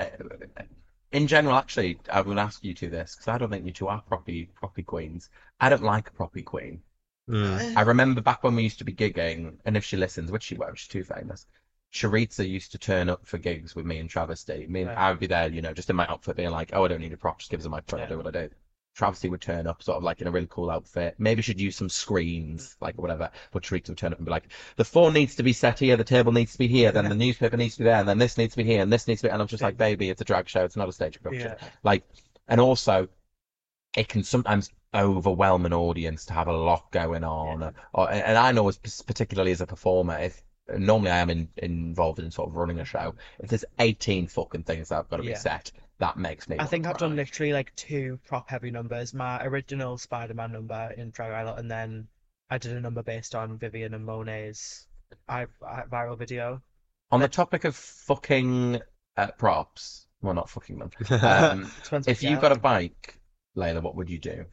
[SPEAKER 2] in general, actually, I will ask you two this because I don't think you two are properly properly queens. I don't like a properly queen.
[SPEAKER 3] Mm.
[SPEAKER 2] I remember back when we used to be gigging, and if she listens, which she won't, she's too famous. Charitza used to turn up for gigs with me and Travesty. Me and
[SPEAKER 4] Right.
[SPEAKER 2] I would be there, you know, just in my outfit, being like, "Oh, I don't need a prop, just give us a microphone, I
[SPEAKER 4] Yeah.
[SPEAKER 2] do what I do." Travesty would turn up, sort of like in a really cool outfit. Maybe she'd use some screens, mm. like whatever. But Charitza would turn up and be like, "The phone needs to be set here, the table needs to be here, then the newspaper needs to be there, and then this needs to be here, and this needs to be." And I'm just like, "Baby, it's a drag show, it's not a stage production."
[SPEAKER 4] yeah.
[SPEAKER 2] Like, and also, it can sometimes overwhelm an audience to have a lot going on. Or, and I know, as particularly as a performer, if normally I am in, involved in sort of running a show, if there's 18 fucking things that have got to be
[SPEAKER 4] Yeah.
[SPEAKER 2] set, that makes me.
[SPEAKER 4] I
[SPEAKER 2] want
[SPEAKER 4] think
[SPEAKER 2] to
[SPEAKER 4] I've done
[SPEAKER 2] cry.
[SPEAKER 4] literally like two prop heavy numbers. My original Spider-Man number in Drag Idol, and then I did a number based on Vivian and Monet's I, I, viral video.
[SPEAKER 2] On the topic of fucking uh, props, well, not fucking them. Um,
[SPEAKER 4] Depends
[SPEAKER 2] if
[SPEAKER 4] what you
[SPEAKER 2] you
[SPEAKER 4] get.
[SPEAKER 2] got a bike, Laila, what would you do?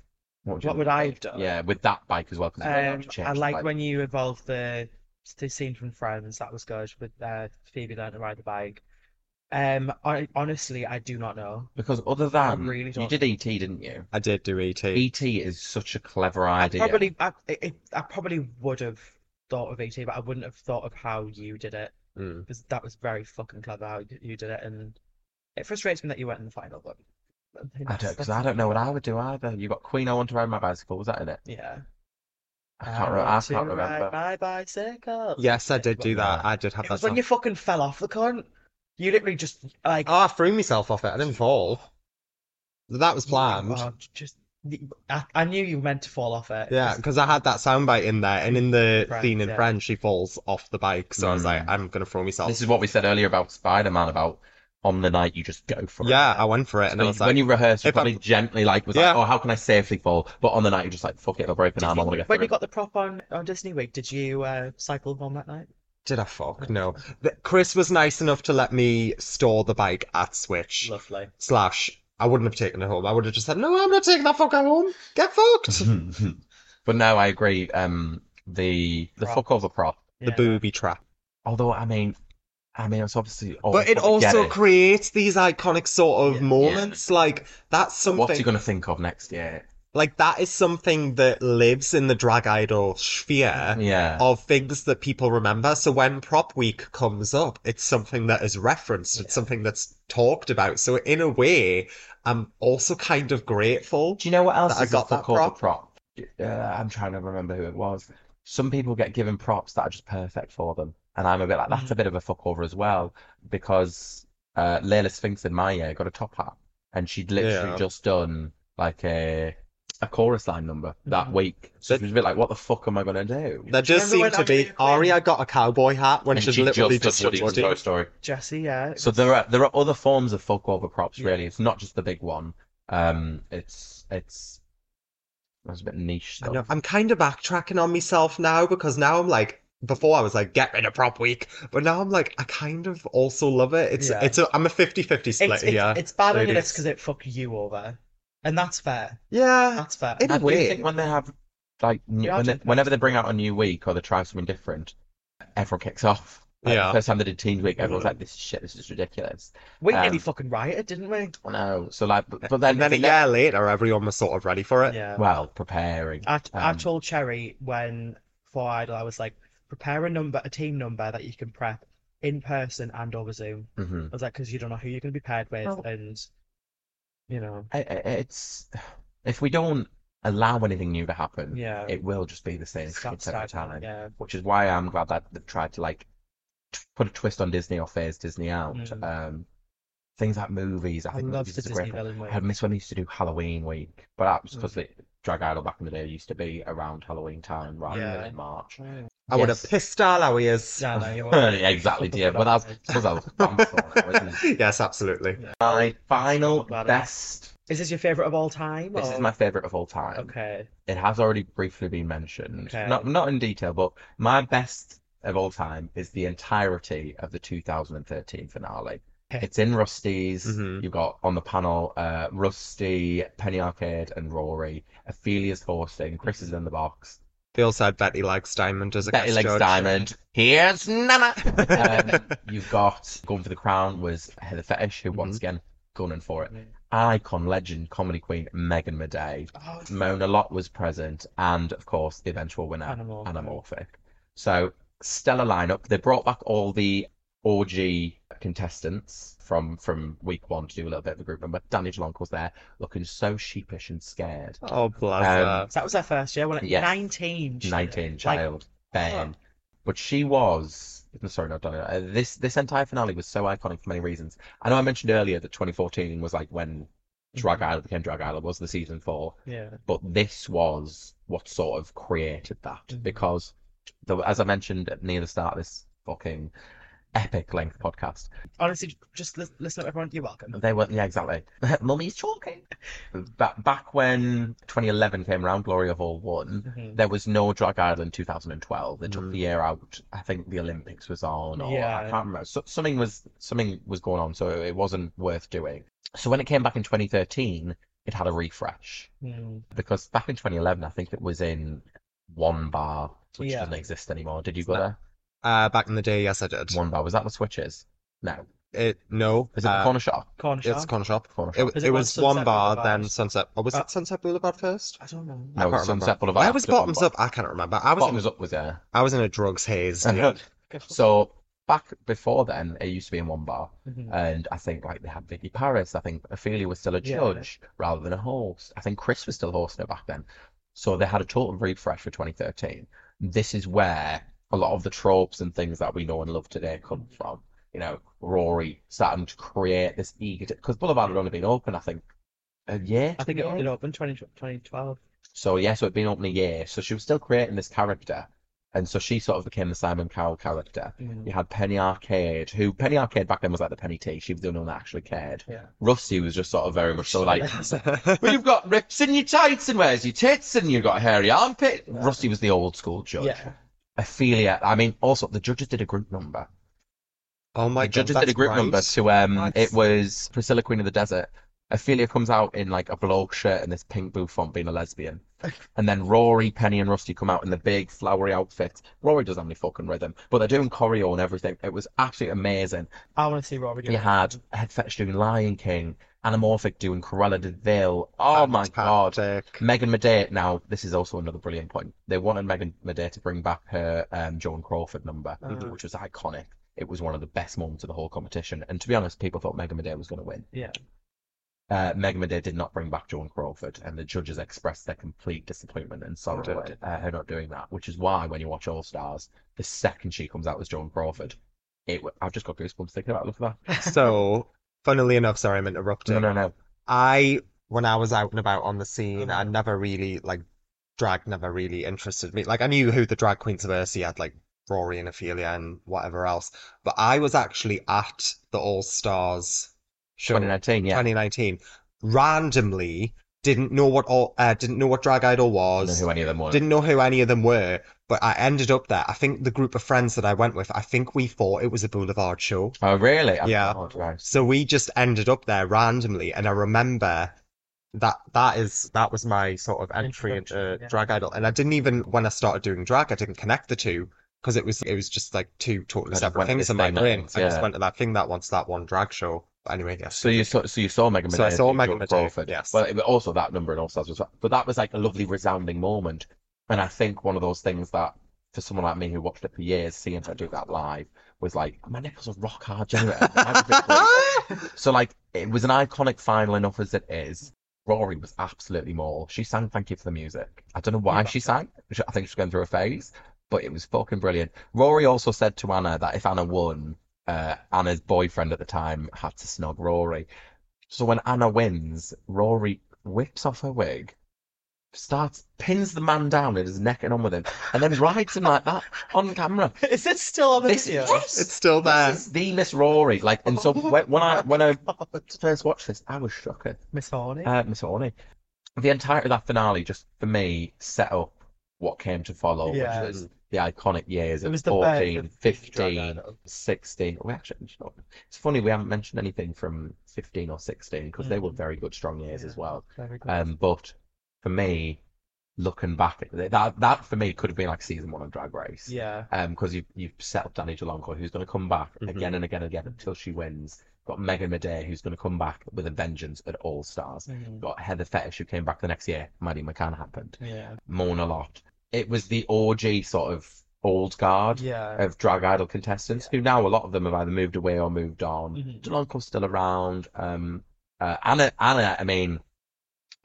[SPEAKER 2] What would, you
[SPEAKER 4] What would I have done?
[SPEAKER 2] Yeah, with that bike as well. Cause
[SPEAKER 4] Um, I like when you involved the the scene from Friends. That was good with uh, Phoebe learning to ride the bike. Um, I honestly I do not know.
[SPEAKER 2] Because other than I
[SPEAKER 4] really
[SPEAKER 2] you
[SPEAKER 4] don't
[SPEAKER 2] did ET, didn't you?
[SPEAKER 3] I did do E ET.
[SPEAKER 2] ET is such a clever idea.
[SPEAKER 4] Probably I, it, I probably would have thought of ET, but I wouldn't have thought of how you did it
[SPEAKER 3] Mm.
[SPEAKER 4] because that was very fucking clever how you you did it, and it frustrates me that you went in the final, but. but
[SPEAKER 2] I don't, because I don't know what I would do either. You got Queen, I want to ride my bicycle. Was that in it?
[SPEAKER 4] Yeah.
[SPEAKER 2] I can't, re- I can't
[SPEAKER 4] to ride
[SPEAKER 2] remember.
[SPEAKER 4] My bicycle.
[SPEAKER 3] Yes, I did do that. I did have
[SPEAKER 4] It
[SPEAKER 3] that.
[SPEAKER 4] was when
[SPEAKER 3] song.
[SPEAKER 4] you fucking fell off the cunt. You literally just like
[SPEAKER 3] Oh, I threw myself off it. I didn't fall. That was planned.
[SPEAKER 4] Oh, just I, I knew you meant to fall off it.
[SPEAKER 3] Yeah, because I had that soundbite in there, and in the
[SPEAKER 4] Friends,
[SPEAKER 3] scene in
[SPEAKER 4] yeah.
[SPEAKER 3] Friends, she falls off the bike. So I was like,
[SPEAKER 2] Mm.
[SPEAKER 3] I'm gonna throw myself.
[SPEAKER 2] This is what we said earlier about Spider-Man, about on the night you just go for it.
[SPEAKER 3] Yeah, I went for it, and
[SPEAKER 2] So
[SPEAKER 3] I was like, when
[SPEAKER 2] you rehearse, you
[SPEAKER 3] if
[SPEAKER 2] probably
[SPEAKER 3] I'm-
[SPEAKER 2] gently like was
[SPEAKER 3] Yeah.
[SPEAKER 2] like, oh, how can I safely fall? But on the night, you're just like, fuck it, I'll break an
[SPEAKER 4] Did
[SPEAKER 2] arm. I
[SPEAKER 4] you-
[SPEAKER 2] want to get
[SPEAKER 4] when
[SPEAKER 2] through
[SPEAKER 4] you
[SPEAKER 2] it.
[SPEAKER 4] got the prop on on Disney Week, did you uh, cycle home that night?
[SPEAKER 3] did I fuck? No. Chris was nice enough to let me store the bike at Switch.
[SPEAKER 4] Lovely.
[SPEAKER 3] Slash, I wouldn't have taken it home. I would have just said, no, I'm not taking that fucker home. Get fucked.
[SPEAKER 2] but no, I agree. Um, the the
[SPEAKER 4] Prop.
[SPEAKER 2] fuck over prop.
[SPEAKER 3] the booby trap.
[SPEAKER 2] Although I mean, I mean, it's obviously.
[SPEAKER 3] But it also
[SPEAKER 2] it.
[SPEAKER 3] creates these iconic sort of
[SPEAKER 4] Yeah.
[SPEAKER 3] moments. Like that's something.
[SPEAKER 2] What are you gonna think of next year?
[SPEAKER 3] Like that is something that lives in the drag idol sphere
[SPEAKER 2] Yeah.
[SPEAKER 3] of things that people remember. So when prop week comes up, it's something that is referenced. It's something that's talked about. So in a way, I'm also kind of grateful.
[SPEAKER 2] Do you know what else
[SPEAKER 3] I got that prop?
[SPEAKER 2] prop? Uh, I'm trying to remember who it was. Some people get given props that are just perfect for them, and I'm a bit like that's a bit of a fuckover as well because uh, Layla Sphinx in my year got a top hat, and she'd literally
[SPEAKER 3] Yeah.
[SPEAKER 2] just done like a a chorus line number that
[SPEAKER 4] Mhm.
[SPEAKER 2] week. So
[SPEAKER 3] That-
[SPEAKER 2] she was a bit like, what the fuck am I gonna do?
[SPEAKER 3] There
[SPEAKER 4] Do you
[SPEAKER 3] just seemed to be
[SPEAKER 4] Andrea
[SPEAKER 3] Aria got a cowboy hat when
[SPEAKER 2] and
[SPEAKER 3] she'd
[SPEAKER 2] she
[SPEAKER 3] literally
[SPEAKER 2] just
[SPEAKER 3] just
[SPEAKER 2] done
[SPEAKER 3] done
[SPEAKER 2] Woody from Toy Story.
[SPEAKER 4] Jesse, yeah. it
[SPEAKER 2] So there are there are other forms of fuck over props.
[SPEAKER 4] Yeah.
[SPEAKER 2] Really, it's not just the big one. Um, it's it's that's a bit niche
[SPEAKER 3] I
[SPEAKER 2] stuff.
[SPEAKER 3] know. I'm kind of backtracking on myself now because now I'm like, before I was like, get rid of prop week, but now I'm like, I kind of also love it. It's
[SPEAKER 4] Yeah.
[SPEAKER 3] it's a I'm a 50-50 split
[SPEAKER 4] It's, it's,
[SPEAKER 3] here.
[SPEAKER 4] it's bad on your
[SPEAKER 3] ladies.
[SPEAKER 4] list because it fucked you over, and that's fair.
[SPEAKER 3] Yeah,
[SPEAKER 4] That's fair.
[SPEAKER 3] In a
[SPEAKER 2] I do
[SPEAKER 3] way.
[SPEAKER 2] think when they have like new,
[SPEAKER 4] are
[SPEAKER 2] when they,
[SPEAKER 4] different.
[SPEAKER 2] whenever they bring out a new week or they try something different, everyone kicks off. Like,
[SPEAKER 3] Yeah.
[SPEAKER 2] The first time they did Teens Week, everyone was like, "This is shit. This is ridiculous."
[SPEAKER 4] We
[SPEAKER 2] um,
[SPEAKER 4] nearly fucking rioted, didn't we?
[SPEAKER 2] I know. So like, but, but then,
[SPEAKER 3] and then a
[SPEAKER 2] if they
[SPEAKER 3] year later, everyone was sort of ready for it.
[SPEAKER 4] Yeah.
[SPEAKER 2] well, preparing.
[SPEAKER 4] I, I
[SPEAKER 2] Um,
[SPEAKER 4] told Cherry when for Idol, I was like, prepare a number, a team number that you can prep in person and over Zoom.
[SPEAKER 2] mhm.
[SPEAKER 4] I was like, because you don't know who you're going to be paired with,
[SPEAKER 2] Oh.
[SPEAKER 4] and you know,
[SPEAKER 2] I- I- It's if we don't allow anything new to happen,
[SPEAKER 4] yeah,
[SPEAKER 2] it will just be the same
[SPEAKER 4] stop
[SPEAKER 2] shit every time.
[SPEAKER 4] yeah,
[SPEAKER 2] Which is why I'm glad that they've tried to like t- put a twist on Disney or phase Disney out.
[SPEAKER 4] Mm.
[SPEAKER 2] Um, things like movies. I
[SPEAKER 4] I
[SPEAKER 2] think
[SPEAKER 4] love
[SPEAKER 2] movies
[SPEAKER 4] the
[SPEAKER 2] is a
[SPEAKER 4] Disney
[SPEAKER 2] great
[SPEAKER 4] villain
[SPEAKER 2] I
[SPEAKER 4] week.
[SPEAKER 2] miss when they used to do Halloween week, but that was because
[SPEAKER 4] Mm.
[SPEAKER 2] the Drag Idol back in the day used to be around Halloween time rather
[SPEAKER 4] Yeah.
[SPEAKER 2] than in March.
[SPEAKER 3] I would have pissed all our ears.
[SPEAKER 4] Yeah, no, you
[SPEAKER 2] Yeah, exactly, dear. But that's I that was Bamford now, isn't it?
[SPEAKER 3] Yes, absolutely.
[SPEAKER 2] My final best.
[SPEAKER 4] Is this your favourite of all time?
[SPEAKER 2] This is my favorite of all time.
[SPEAKER 4] Okay.
[SPEAKER 2] It has already briefly been mentioned,
[SPEAKER 4] Okay.
[SPEAKER 2] not not in detail, but my best of all time is the entirety of the 2013 finale.
[SPEAKER 4] Okay.
[SPEAKER 2] It's in Rusty's.
[SPEAKER 3] Mhm.
[SPEAKER 2] You've got on the panel uh, Rusty, Penny Arcade, and Rory. Ophelia's hosting. Chris is in the box.
[SPEAKER 3] They also had Betty Legs Diamond as a
[SPEAKER 2] Betty Legs
[SPEAKER 3] judge.
[SPEAKER 2] Diamond. Here's Nana. um, you've got Going for the Crown was Heather Fetish, who once again gunning for it. Icon, legend, comedy queen Megan Medea.
[SPEAKER 4] Oh,
[SPEAKER 2] Mona Lott was present, and of course the eventual winner,
[SPEAKER 4] Anamorphic.
[SPEAKER 2] Anamorphic. So stellar lineup. They brought back all the OG contestants from from week one to do a little bit of a group number. Danny DeLonc was there, looking so sheepish and scared.
[SPEAKER 3] Oh, bless
[SPEAKER 2] Um,
[SPEAKER 3] her.
[SPEAKER 4] So that was her first year, wasn't it?
[SPEAKER 2] Yes.
[SPEAKER 4] 19. she-
[SPEAKER 2] 19
[SPEAKER 4] like,
[SPEAKER 2] child Ben, but she was. Sorry, not Donna. Uh, this this entire finale was so iconic for many reasons. I know I mentioned earlier that 2014 was like when Drag Idol became Drag Idol was the season four,
[SPEAKER 4] Yeah.
[SPEAKER 2] but this was what sort of created that
[SPEAKER 4] Mhm.
[SPEAKER 2] because, the, as I mentioned near the start of this fucking epic length podcast,
[SPEAKER 4] Honestly, just lis- listen up, everyone. You're welcome.
[SPEAKER 2] they were yeah exactly. Mummy's talking. Back back when 2011 came around, Glory of All won.
[SPEAKER 4] Mhm.
[SPEAKER 2] There was no Drag Idol 2012. They took
[SPEAKER 3] Mm.
[SPEAKER 2] the year out. I think the Olympics was on, or
[SPEAKER 4] Yeah.
[SPEAKER 2] I can't remember. So, something was something was going on, so it wasn't worth doing. So when it came back in 2013, it had a refresh
[SPEAKER 4] Mm.
[SPEAKER 2] because back in 2011, I think it was in one bar, which
[SPEAKER 4] Yeah.
[SPEAKER 2] doesn't exist anymore. Did you go
[SPEAKER 3] No.
[SPEAKER 2] there?
[SPEAKER 3] Uh, back in the day, yes, I did.
[SPEAKER 2] One bar was that the Switches? No,
[SPEAKER 3] It no.
[SPEAKER 2] is it the
[SPEAKER 3] uh,
[SPEAKER 2] corner shop?
[SPEAKER 4] Corner shop.
[SPEAKER 3] It's a corner shop.
[SPEAKER 2] Corner
[SPEAKER 3] It,
[SPEAKER 2] shop.
[SPEAKER 4] Is
[SPEAKER 3] it
[SPEAKER 4] it
[SPEAKER 3] was
[SPEAKER 4] on
[SPEAKER 3] one bar,
[SPEAKER 4] Boulevard?
[SPEAKER 3] then Sunset. Or was
[SPEAKER 4] Uh,
[SPEAKER 3] it Sunset Boulevard first?
[SPEAKER 4] I don't know.
[SPEAKER 3] I
[SPEAKER 2] No,
[SPEAKER 3] can't
[SPEAKER 2] Sunset
[SPEAKER 3] remember.
[SPEAKER 2] Boulevard.
[SPEAKER 3] Where was
[SPEAKER 2] after one
[SPEAKER 3] Bottoms
[SPEAKER 2] bar.
[SPEAKER 3] Up? I can't remember. I was in
[SPEAKER 2] Bottoms
[SPEAKER 3] a,
[SPEAKER 2] up was there.
[SPEAKER 3] I was in a drugs haze.
[SPEAKER 2] So back before then, it used to be in one bar,
[SPEAKER 4] Mhm.
[SPEAKER 2] and I think like they had Vicky Paris. I think Ophelia was still a
[SPEAKER 4] Yeah.
[SPEAKER 2] judge rather than a host. I think Chris was still hosting it back then. So they had a total refresh for 2013. This is where a lot of the tropes and things that we know and love today come from. You know, Rory starting to create this ego because Boulevard had only been open, I think, a year.
[SPEAKER 4] I think it
[SPEAKER 2] two
[SPEAKER 4] only
[SPEAKER 2] years?
[SPEAKER 4] opened 20, 2012.
[SPEAKER 2] So yeah, so it'd been open a year. So she was still creating this character, and so she sort of became the Simon Cowell character.
[SPEAKER 4] Mm.
[SPEAKER 2] You had Penny Arcade, who Penny Arcade back then was like the Penny T. She was the only one that actually cared.
[SPEAKER 4] Yeah.
[SPEAKER 2] Rusty was just sort of very much so like, well, you've got rips in your tights and where's your tits and you've got a hairy armpit. Rusty was the old school judge.
[SPEAKER 4] Yeah.
[SPEAKER 2] Ophelia, I mean, also the judges did a group number.
[SPEAKER 3] oh my god.
[SPEAKER 2] the
[SPEAKER 3] god,
[SPEAKER 2] judges did a group number to um,
[SPEAKER 3] Nice.
[SPEAKER 2] it was Priscilla Queen of the Desert. Ophelia comes out in like a bloke shirt and this pink bouffant being a lesbian. And then Rory, Penny, and Rusty come out in the big flowery outfits. Rory doesn't have any fucking rhythm, but they're doing choreo and everything. It was absolutely amazing.
[SPEAKER 4] I want to see Rory do
[SPEAKER 2] You
[SPEAKER 4] it.
[SPEAKER 2] had Head Fetish doing Lion King, Anamorphic doing Cruella de Vil. Oh my god. Megan Medea. Now, this is also another brilliant point. They wanted Megan Medea to bring back her um, Joan Crawford number,
[SPEAKER 4] Uh.
[SPEAKER 2] which was iconic. It was one of the best moments of the whole competition. And to be honest, people thought Megan Medea was going to win.
[SPEAKER 4] Yeah.
[SPEAKER 2] Uh, Megan Medea did not bring back Joan Crawford, and the judges expressed their complete disappointment and sorrow at uh, her not doing that. Which is why, when you watch All Stars, the second she comes out as Joan Crawford, it. w- I've just got goosebumps thinking about it. Look at that.
[SPEAKER 3] So, funnily enough, sorry, I'm interrupting.
[SPEAKER 2] No, no, no.
[SPEAKER 3] I, when I was out and about on the scene, I
[SPEAKER 4] Mhm.
[SPEAKER 3] never really, like, drag never really interested me. Like, I knew who the drag queens were, so you had, like, Rory and Ophelia and whatever else. But I was actually at the All Stars show
[SPEAKER 2] 2019, yeah.
[SPEAKER 3] 2019. Randomly, didn't know what all, uh, didn't know what Drag Idol
[SPEAKER 2] I don't know
[SPEAKER 3] was.
[SPEAKER 2] who any of them were.
[SPEAKER 3] Didn't know who any of them were, but I ended up there. I think the group of friends that I went with, I think we thought it was a Boulevard show.
[SPEAKER 2] Oh, really? I-
[SPEAKER 3] Yeah.
[SPEAKER 2] Right.
[SPEAKER 3] So we just ended up there randomly, and I remember that that is that was my sort of entry into
[SPEAKER 4] Introduction, yeah.
[SPEAKER 3] drag idol. And I didn't even when I started doing drag, I didn't connect the two because it was it was just like two totally
[SPEAKER 2] just
[SPEAKER 3] separate things
[SPEAKER 2] this
[SPEAKER 3] in my
[SPEAKER 2] thing that
[SPEAKER 3] brain. I just went to that thing that once, that one drag show. But anyway, yes.
[SPEAKER 2] So you saw, so you saw Megan
[SPEAKER 3] So I saw
[SPEAKER 2] do
[SPEAKER 3] Megan
[SPEAKER 2] Joan
[SPEAKER 3] Medea,
[SPEAKER 2] Crawford.
[SPEAKER 3] yes.
[SPEAKER 2] Well, it, also that number in All Stars was, but that was like a lovely resounding moment. And I think one of those things that for someone like me who watched it for years, seeing her do that live was like my nipples are rock hard generator. so like it was an iconic final enough as it is. Rory was absolutely more. She sang "Thank You for the Music." I don't know why she sang. I think she's going through a phase, but it was fucking brilliant. Rory also said to Anna that if Anna won, uh, Anna's boyfriend at the time had to snog Rory. So when Anna wins, Rory whips off her wig, starts pins the man down and is necking on with him, and then rides him like that on camera.
[SPEAKER 4] Is it still on the
[SPEAKER 2] This
[SPEAKER 4] video?
[SPEAKER 2] yes,
[SPEAKER 3] It's still there.
[SPEAKER 2] this is the Miss Rory. Like, and so
[SPEAKER 4] Oh
[SPEAKER 2] when, when I when I
[SPEAKER 4] God.
[SPEAKER 2] first watched this, I was shocked.
[SPEAKER 4] Miss Horny.
[SPEAKER 2] Uh, Miss Horny. The entirety of that finale just for me set up what came to follow,
[SPEAKER 4] Yeah.
[SPEAKER 2] which was the iconic years
[SPEAKER 4] It
[SPEAKER 2] of
[SPEAKER 4] was the birth
[SPEAKER 2] 14,
[SPEAKER 4] of
[SPEAKER 2] 15, 16. We actually, you know, it's funny we haven't mentioned anything from 15 or 16 because they were
[SPEAKER 4] Mm.
[SPEAKER 2] very good, strong years as well.
[SPEAKER 4] Very good.
[SPEAKER 2] Um, but for me, looking back at it, that that for me could have been like season one of Drag Race.
[SPEAKER 4] yeah.
[SPEAKER 2] Um, because you you've set up Danny Delanco, who's going to come back
[SPEAKER 3] Mhm.
[SPEAKER 2] again and again and again until she wins. Got Megan Medea, who's going to come back with a vengeance at All Stars.
[SPEAKER 4] Mhm.
[SPEAKER 2] Got Heather Fetish, who came back the next year. Maddie McCann happened.
[SPEAKER 4] Yeah.
[SPEAKER 2] Mona Lott. It was the orgy sort of old guard
[SPEAKER 4] Yeah.
[SPEAKER 2] of drag idol contestants who now a lot of them have either moved away or moved on.
[SPEAKER 4] Mhm.
[SPEAKER 2] Delanco's still around. Um, uh, Anna, Anna, I mean,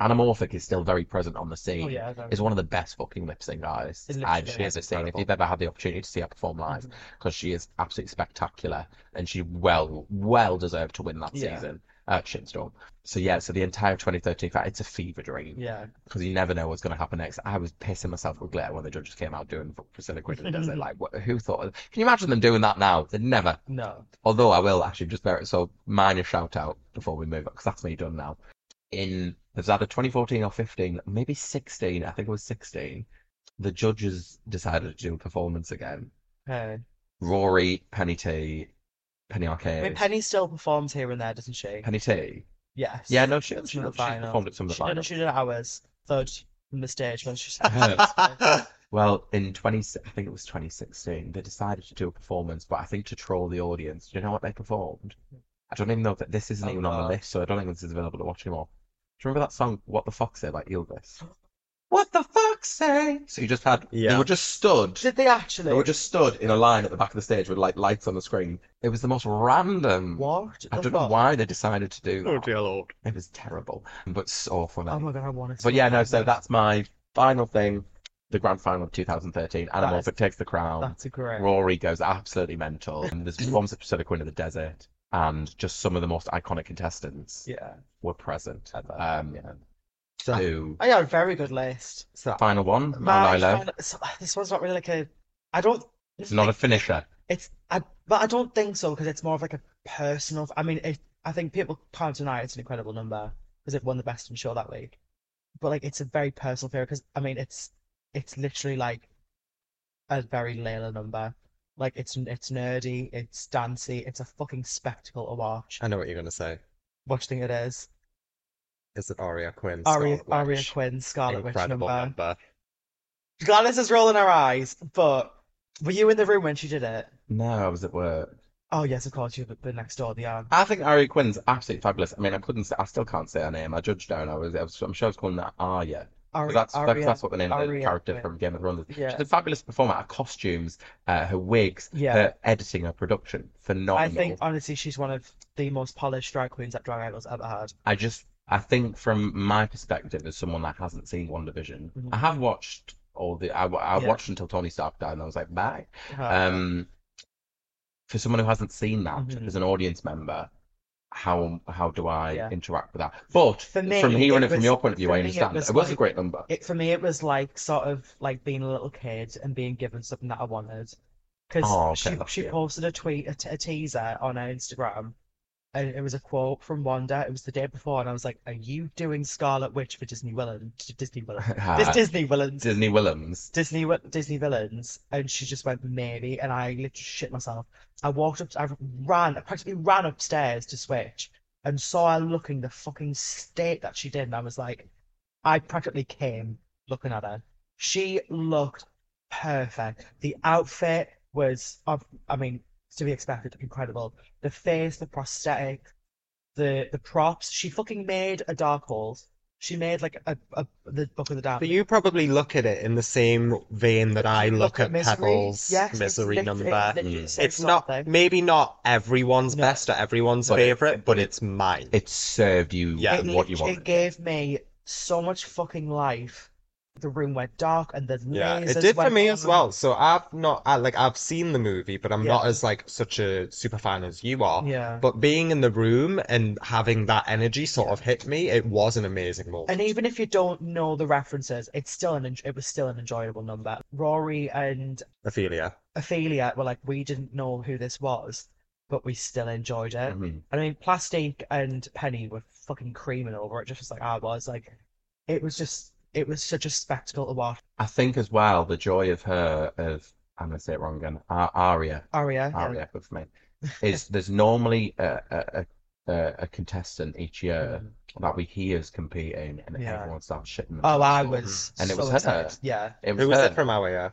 [SPEAKER 2] Anamorphic is still very present on the oh, scene.
[SPEAKER 4] Oh yeah.
[SPEAKER 2] Is one of the best fucking lip sync artists
[SPEAKER 4] It
[SPEAKER 2] I've
[SPEAKER 4] is
[SPEAKER 2] ever seen. If you've ever had the opportunity to see her perform live,
[SPEAKER 4] mm-hmm.
[SPEAKER 2] because she is absolutely spectacular and she well, well deserved to win that
[SPEAKER 4] Yeah.
[SPEAKER 2] season at Shitstorm. So yeah, so the entire 2013 fact, it's a fever dream
[SPEAKER 4] Yeah.
[SPEAKER 2] because you never know what's going to happen next. I was pissing myself with glitter when the judges came out doing Priscilla Queen in the desert. Like, what, who thought? Of, can you imagine them doing that now? They'd never.
[SPEAKER 4] No.
[SPEAKER 2] Although I will actually just bear it. So minor shout out before we move on because that's me done now. In it was either 2014 or 15, maybe 16. I think it was 16. The judges decided to do a performance again.
[SPEAKER 4] Okay.
[SPEAKER 2] Rory, Penny T, Penny
[SPEAKER 4] I
[SPEAKER 2] Arcade,
[SPEAKER 4] mean, Penny still performs here and there, doesn't she?
[SPEAKER 2] Penny T.
[SPEAKER 4] Yes.
[SPEAKER 2] Yeah, no, she, she, she's
[SPEAKER 4] final.
[SPEAKER 2] performed at some of the
[SPEAKER 4] She did,
[SPEAKER 2] finals.
[SPEAKER 4] she did ours. Third from the stage when she
[SPEAKER 2] Heard. Well, in 20, I think it was 2016, they decided to do a performance, but I think to troll the audience. Do you know what they performed? I don't even know that this isn't
[SPEAKER 4] Oh,
[SPEAKER 2] even on the list, so I don't think this is available to watch anymore. Do you remember that song, What the Fox Say by Ylvis? What the fuck say? So you just had, they
[SPEAKER 3] Yeah.
[SPEAKER 2] were just stood,
[SPEAKER 4] Did they actually?
[SPEAKER 2] they were just stood in a line at the back of the stage with like lights on the screen. It was the most random.
[SPEAKER 4] What?
[SPEAKER 2] I don't know why they decided to do
[SPEAKER 3] oh,
[SPEAKER 2] that.
[SPEAKER 3] Oh dear lord.
[SPEAKER 2] It was terrible, but so funny.
[SPEAKER 4] Oh my god, I want to.
[SPEAKER 2] But yeah, no, so that's my final thing. The grand final of 2013.
[SPEAKER 4] That
[SPEAKER 2] Anna
[SPEAKER 4] is-
[SPEAKER 2] Morphic takes the crown.
[SPEAKER 4] That's a great.
[SPEAKER 2] Rory goes absolutely mental. And there's performance of Priscilla Queen of the Desert. And just some of the most iconic contestants
[SPEAKER 4] Yeah.
[SPEAKER 2] were present.
[SPEAKER 4] Ever,
[SPEAKER 2] Um,
[SPEAKER 4] yeah.
[SPEAKER 3] So?
[SPEAKER 4] I got a very good list.
[SPEAKER 3] so
[SPEAKER 2] Final one,
[SPEAKER 4] My final- so, this one's not really like a. I don't.
[SPEAKER 2] It's not a finisher.
[SPEAKER 4] It's I, but I don't think so because it's more of like a personal. I mean, it, I think people can't deny it's an incredible number because it won the best in show that week. But like, it's a very personal favorite because I mean, it's it's literally like a very Laila number. Like it's it's nerdy, it's dancey, it's a fucking spectacle to watch.
[SPEAKER 3] I know what you're gonna say.
[SPEAKER 4] What do you think it is?
[SPEAKER 3] Is it Aria Quinn?
[SPEAKER 4] Aria,
[SPEAKER 3] Scarlet
[SPEAKER 4] Aria
[SPEAKER 3] Witch?
[SPEAKER 4] Quinn, Scarlet Witch
[SPEAKER 3] Incredible
[SPEAKER 4] number.
[SPEAKER 3] number.
[SPEAKER 4] Gladys is rolling her eyes, but were you in the room when she did it?
[SPEAKER 2] No, I was at work.
[SPEAKER 4] Oh yes, of course, you've been next door. Yeah.
[SPEAKER 2] I think Ari Quinn's absolutely fabulous. I mean, I couldn't say, I still can't say her name. I judged her and I was, I was I'm sure I was calling her Arya.
[SPEAKER 4] Aria,
[SPEAKER 2] That's,
[SPEAKER 4] Aria,
[SPEAKER 2] that's what the name of the
[SPEAKER 4] Aria
[SPEAKER 2] character
[SPEAKER 4] Quinn.
[SPEAKER 2] from Game of Thrones is.
[SPEAKER 4] Yeah.
[SPEAKER 2] She's a fabulous performer. Her costumes, uh, her wigs,
[SPEAKER 4] Yeah.
[SPEAKER 2] her editing, her production, phenomenal.
[SPEAKER 4] I think honestly she's one of the most polished drag queens that Drag Idol's ever had.
[SPEAKER 2] I just, I think from my perspective as someone that hasn't seen WandaVision,
[SPEAKER 4] Mhm.
[SPEAKER 2] I have watched all the, I, I
[SPEAKER 4] Yeah.
[SPEAKER 2] watched until Tony Stark died and I was like, bye.
[SPEAKER 4] Uh,
[SPEAKER 2] Um, for someone who hasn't seen that
[SPEAKER 4] Mhm.
[SPEAKER 2] as an audience member, how how do I
[SPEAKER 4] Yeah.
[SPEAKER 2] interact with that? But
[SPEAKER 4] For me,
[SPEAKER 2] from hearing
[SPEAKER 4] it
[SPEAKER 2] it, from your point of view, I
[SPEAKER 4] me, it
[SPEAKER 2] understand.
[SPEAKER 4] was
[SPEAKER 2] It was a great number.
[SPEAKER 4] it for me it was like sort of like being a little kid and being given something that I wanted. Because
[SPEAKER 2] Oh, okay,
[SPEAKER 4] she she posted a tweet, a, t- a teaser on her Instagram, and it was a quote from Wanda. It was the day before, and I was like, "Are you doing Scarlet Witch for Disney villains? Disney villains? This Disney villains?
[SPEAKER 2] Disney Willems.
[SPEAKER 4] Disney Disney villains?" And she just went maybe, and I literally shit myself. I walked up, I ran, I practically ran upstairs to switch, and saw her looking the fucking state that she did, and I was like, I practically came looking at her. She looked perfect. The outfit was, I mean, to be expected, incredible. The face, the prosthetic, the the props. She fucking made a dark holes. She made like a, a the book of the dark.
[SPEAKER 3] But you probably look at it in the same vein that I
[SPEAKER 4] You
[SPEAKER 3] look at
[SPEAKER 4] Misery.
[SPEAKER 3] Pebbles'
[SPEAKER 4] Yes, it's
[SPEAKER 3] misery
[SPEAKER 4] lit-
[SPEAKER 3] number.
[SPEAKER 4] it literally
[SPEAKER 2] Mm.
[SPEAKER 4] says
[SPEAKER 3] It's not
[SPEAKER 4] something.
[SPEAKER 3] maybe not everyone's
[SPEAKER 4] No.
[SPEAKER 3] best or everyone's
[SPEAKER 2] But it-
[SPEAKER 3] favorite, but it's mine.
[SPEAKER 2] It served you
[SPEAKER 3] Yeah.
[SPEAKER 4] It
[SPEAKER 2] what you
[SPEAKER 4] literally
[SPEAKER 2] wanted.
[SPEAKER 4] gave me so much fucking life the room went dark and the
[SPEAKER 3] Yeah, it did for me as well. So I've not, I, like, I've seen the movie, but I'm not as like such a super fan as you are.
[SPEAKER 4] Yeah.
[SPEAKER 3] But being in the room and having that energy sort of hit me, it was an amazing moment.
[SPEAKER 4] And even if you don't know the references, it's still an it was still an enjoyable number. Rory and
[SPEAKER 3] Ophelia.
[SPEAKER 4] Ophelia were like, we didn't know who this was, but we still enjoyed it.
[SPEAKER 2] Mhm.
[SPEAKER 4] I mean, Plastic and Penny were fucking creaming over it, just like I was. Like, it was just, it was such a spectacle to watch.
[SPEAKER 2] I think as well the joy of her of I'm gonna say it wrong again. Ar- Aria,
[SPEAKER 4] Aria, yeah.
[SPEAKER 2] Aria, good for me. Is there's normally a a, a, a contestant each year mm-hmm. that we hear is competing, and
[SPEAKER 4] Yeah.
[SPEAKER 2] everyone starts shitting.
[SPEAKER 4] Oh, I was
[SPEAKER 2] And it was
[SPEAKER 4] so
[SPEAKER 2] her.
[SPEAKER 4] excited. Yeah,
[SPEAKER 2] It was
[SPEAKER 3] Who was
[SPEAKER 2] her.
[SPEAKER 3] it from our year?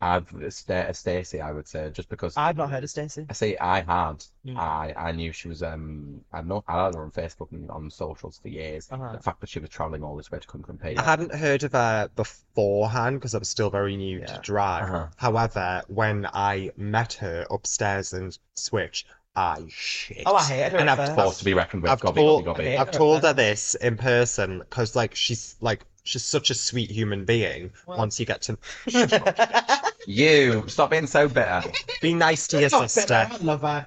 [SPEAKER 2] I've Sta- Stacey, I would say, just because
[SPEAKER 4] I've not heard of Stacey.
[SPEAKER 2] I say I had.
[SPEAKER 4] Mm.
[SPEAKER 2] I I knew she was um I know I had her on Facebook and on socials for years.
[SPEAKER 4] Uh-huh.
[SPEAKER 2] The fact that she was traveling all this way to come compete.
[SPEAKER 3] I hadn't heard of her beforehand because I was still very new to
[SPEAKER 4] Yeah.
[SPEAKER 3] drag.
[SPEAKER 2] Uh-huh.
[SPEAKER 3] However, when I met her upstairs in Switch, I shit.
[SPEAKER 4] Oh, I hated her
[SPEAKER 3] And I've
[SPEAKER 4] first.
[SPEAKER 2] Forced to be reckoned with.
[SPEAKER 3] I've
[SPEAKER 2] Gobby,
[SPEAKER 3] told-
[SPEAKER 2] gobby, gobby.
[SPEAKER 3] I've told her this in person because like she's like she's such a sweet human being.
[SPEAKER 4] Well-
[SPEAKER 3] Once you get to
[SPEAKER 2] You stop being so bitter.
[SPEAKER 3] be nice to your
[SPEAKER 4] Not bitter,
[SPEAKER 3] sister.
[SPEAKER 4] I love her.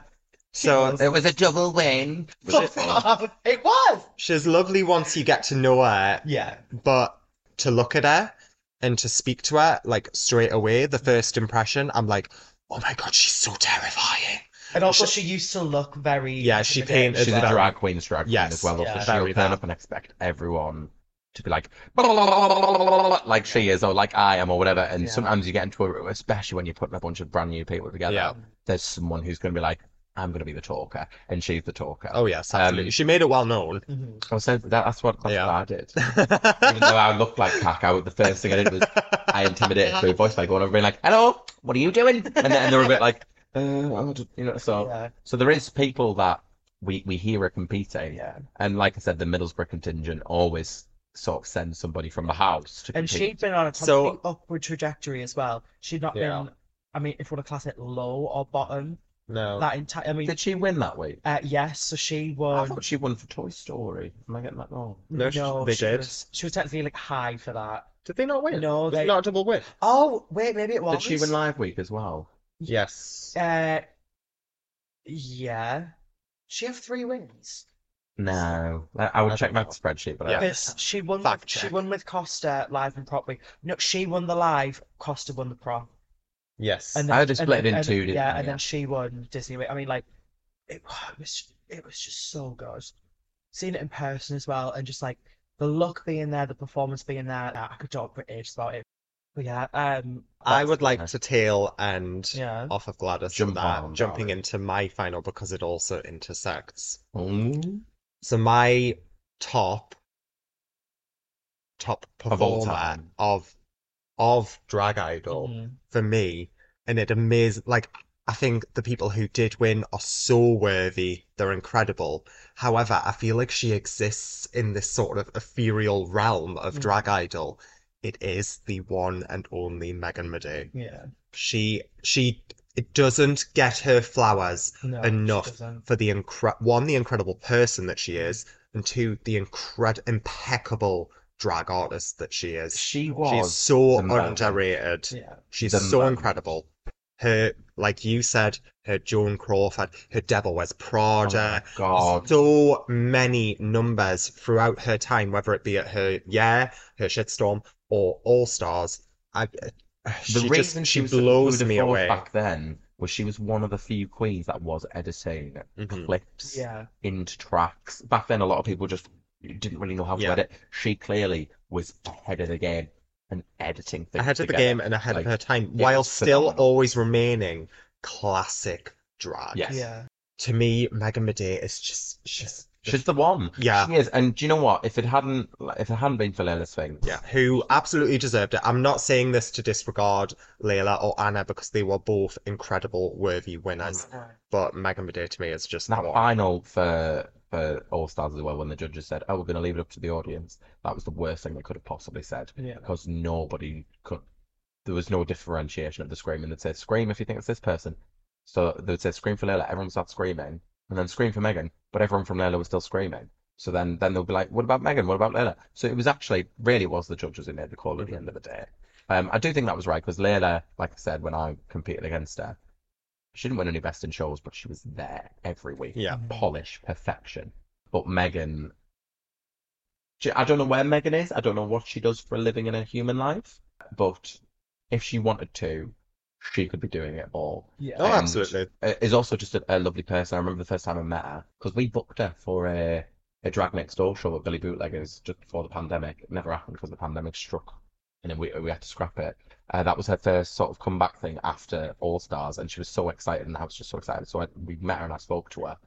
[SPEAKER 3] So.
[SPEAKER 2] It was a double win. Was it?
[SPEAKER 4] it was.
[SPEAKER 3] she's lovely once you get to know her,
[SPEAKER 4] Yeah.
[SPEAKER 3] but to look at her and to speak to her like straight away, the first impression, I'm like, oh my god, she's so terrifying.
[SPEAKER 4] And also,
[SPEAKER 3] She-
[SPEAKER 4] she used to look very.
[SPEAKER 3] Yeah, she painted
[SPEAKER 2] She's a
[SPEAKER 3] very-
[SPEAKER 2] drag queen's drag queen
[SPEAKER 3] Yes,
[SPEAKER 2] as well.
[SPEAKER 4] yeah.
[SPEAKER 2] Also, she'll
[SPEAKER 3] Very
[SPEAKER 2] turn up and expect everyone to be like like she is or like I am or whatever. And
[SPEAKER 4] Yeah.
[SPEAKER 2] sometimes you get into a room, especially when you're putting a bunch of brand new people together.
[SPEAKER 3] Yeah.
[SPEAKER 2] There's someone who's going to be like, I'm going to be the talker, and she's the talker.
[SPEAKER 3] Oh yes, absolutely.
[SPEAKER 2] Um,
[SPEAKER 3] she made it well known.
[SPEAKER 4] Mhm.
[SPEAKER 2] I said that, that's what that's
[SPEAKER 3] Yeah.
[SPEAKER 2] I did. Even though I looked like cack, I, the first thing I did was I intimidated through voice by going over and being like, "Hello, what are you doing?" And then and they were a bit like, uh, you know. So
[SPEAKER 4] Yeah.
[SPEAKER 2] so there is people that we we hear are competing,
[SPEAKER 4] Yeah.
[SPEAKER 2] and like I said, the Middlesbrough contingent always sort of sends somebody from the house to
[SPEAKER 4] And
[SPEAKER 2] compete.
[SPEAKER 4] she'd been on a
[SPEAKER 3] So-
[SPEAKER 4] complete upward trajectory as well. She'd not
[SPEAKER 3] Yeah.
[SPEAKER 4] been. I mean, if you want to class it low or bottom,
[SPEAKER 3] No.
[SPEAKER 4] that entire. I mean,
[SPEAKER 2] Did she win that week?
[SPEAKER 4] uh, yes. So she won.
[SPEAKER 2] I
[SPEAKER 4] won.
[SPEAKER 2] thought she won for Toy Story. Am I getting that wrong?
[SPEAKER 3] No, she- they
[SPEAKER 4] she
[SPEAKER 3] did.
[SPEAKER 4] Was, she was technically like high for that.
[SPEAKER 3] Did they not win?
[SPEAKER 4] No,
[SPEAKER 3] Was
[SPEAKER 4] they-
[SPEAKER 3] it not a double win?
[SPEAKER 4] Oh wait, maybe it was.
[SPEAKER 2] Did she win Live Week as well?
[SPEAKER 3] Yes.
[SPEAKER 4] Uh, yeah. She have three wins.
[SPEAKER 2] No, I, I would
[SPEAKER 3] I
[SPEAKER 2] check my
[SPEAKER 3] know.
[SPEAKER 2] spreadsheet, but I
[SPEAKER 3] Yeah.
[SPEAKER 2] don't
[SPEAKER 4] Because she won.
[SPEAKER 3] Fact
[SPEAKER 4] with, she
[SPEAKER 3] check.
[SPEAKER 4] won with Costa live and prop week. No, she won the live. Costa won the prop.
[SPEAKER 3] Yes.
[SPEAKER 4] And
[SPEAKER 2] I
[SPEAKER 4] then,
[SPEAKER 2] just
[SPEAKER 4] and
[SPEAKER 2] split it
[SPEAKER 4] then-
[SPEAKER 2] in
[SPEAKER 4] and-
[SPEAKER 2] two, didn't
[SPEAKER 4] Yeah,
[SPEAKER 2] I?
[SPEAKER 4] and
[SPEAKER 2] Yeah.
[SPEAKER 4] then she won Disney. Week. I mean, like, it was it was just so good. Seeing it in person as well, and just like the look being there, the performance being there. I could talk for ages about it. But yeah, um,
[SPEAKER 3] I would like
[SPEAKER 2] nice.
[SPEAKER 3] to tail and
[SPEAKER 4] yeah.
[SPEAKER 3] off of Gladys
[SPEAKER 2] Jump
[SPEAKER 3] for that,
[SPEAKER 2] on,
[SPEAKER 3] jumping
[SPEAKER 2] darling.
[SPEAKER 3] into my final because it also intersects.
[SPEAKER 2] Mm.
[SPEAKER 3] So my top top
[SPEAKER 2] Of all
[SPEAKER 3] performer
[SPEAKER 2] time.
[SPEAKER 3] of of drag idol
[SPEAKER 4] Mhm.
[SPEAKER 3] for me, and it amazing. Like I think the people who did win are so worthy. They're incredible. However, I feel like she exists in this sort of ethereal realm of
[SPEAKER 4] Mhm.
[SPEAKER 3] drag idol. It is the one and only Megan Medea.
[SPEAKER 4] Yeah.
[SPEAKER 3] She she it doesn't get her flowers
[SPEAKER 4] No,
[SPEAKER 3] enough for the incre one, the incredible person that she is, and two, the incred impeccable drag artist that she is.
[SPEAKER 2] She was. She's so
[SPEAKER 3] underrated.
[SPEAKER 4] Yeah.
[SPEAKER 3] She's
[SPEAKER 2] The
[SPEAKER 3] so
[SPEAKER 2] moment.
[SPEAKER 3] incredible. Her, like you said, her Joan Crawford, her Devil Wears
[SPEAKER 2] Oh
[SPEAKER 3] Prada,
[SPEAKER 2] my God.
[SPEAKER 3] so many numbers throughout her time, whether it be at her Yeah, her Shitstorm, or All Stars. I, uh,
[SPEAKER 2] The
[SPEAKER 3] she
[SPEAKER 2] reason
[SPEAKER 3] just
[SPEAKER 2] she
[SPEAKER 3] she blows
[SPEAKER 2] the
[SPEAKER 3] me away.
[SPEAKER 2] back then was she was one of the few queens that was editing
[SPEAKER 3] Mhm.
[SPEAKER 2] clips
[SPEAKER 4] Yeah.
[SPEAKER 2] into tracks. Back then, a lot of people just didn't really know how to
[SPEAKER 3] Yeah.
[SPEAKER 2] edit. She clearly was ahead of the game and editing things
[SPEAKER 3] ahead of the game and ahead
[SPEAKER 2] Like,
[SPEAKER 3] of her time, while still
[SPEAKER 2] phenomenal.
[SPEAKER 3] always remaining classic drag.
[SPEAKER 2] Yes.
[SPEAKER 4] Yeah.
[SPEAKER 3] To me, Megan Medea is just she's
[SPEAKER 2] She's the one.
[SPEAKER 3] Yeah.
[SPEAKER 2] She is. And do you know what? If it hadn't, if it hadn't been for Laila's thing,
[SPEAKER 3] yeah, who absolutely deserved it. I'm not saying this to disregard Laila or Anna because they were both incredible, worthy winners. But Megan Medea to me is just
[SPEAKER 2] that
[SPEAKER 3] the one.
[SPEAKER 2] final for for All Stars as well, when the judges said, "Oh, we're going to leave it up to the audience," that was the worst thing they could have possibly said
[SPEAKER 4] Yeah.
[SPEAKER 2] because nobody could. There was no differentiation of the screaming. They'd say, "Scream if you think it's this person." So they'd say, "Scream for Laila." Everyone started screaming, and then "Scream for Megan," but everyone from Laila was still screaming. So then, then they'll be like, "What about Megan? What about Laila?" So it was actually really it was the judges who made the call at the end of the day. Um, I do think that was right because Laila, like I said, when I competed against her, she didn't win any best in shows, but she was there every week.
[SPEAKER 3] Yeah.
[SPEAKER 2] polish, perfection. But Megan, she- I don't know where Megan is. I don't know what she does for a living in a human life. But if she wanted to, she could be doing it all.
[SPEAKER 4] Yeah.
[SPEAKER 3] Oh,
[SPEAKER 2] And-
[SPEAKER 3] absolutely.
[SPEAKER 2] Is also just a, a lovely person. I remember the first time I met her because we booked her for a a drag next door show at Billy Bootleggers just before the pandemic. It never happened because the pandemic struck, and then we we had to scrap it. Uh, that was her first sort of comeback thing after All Stars, and she was so excited, and I was just so excited. So I, we met her and I spoke to her,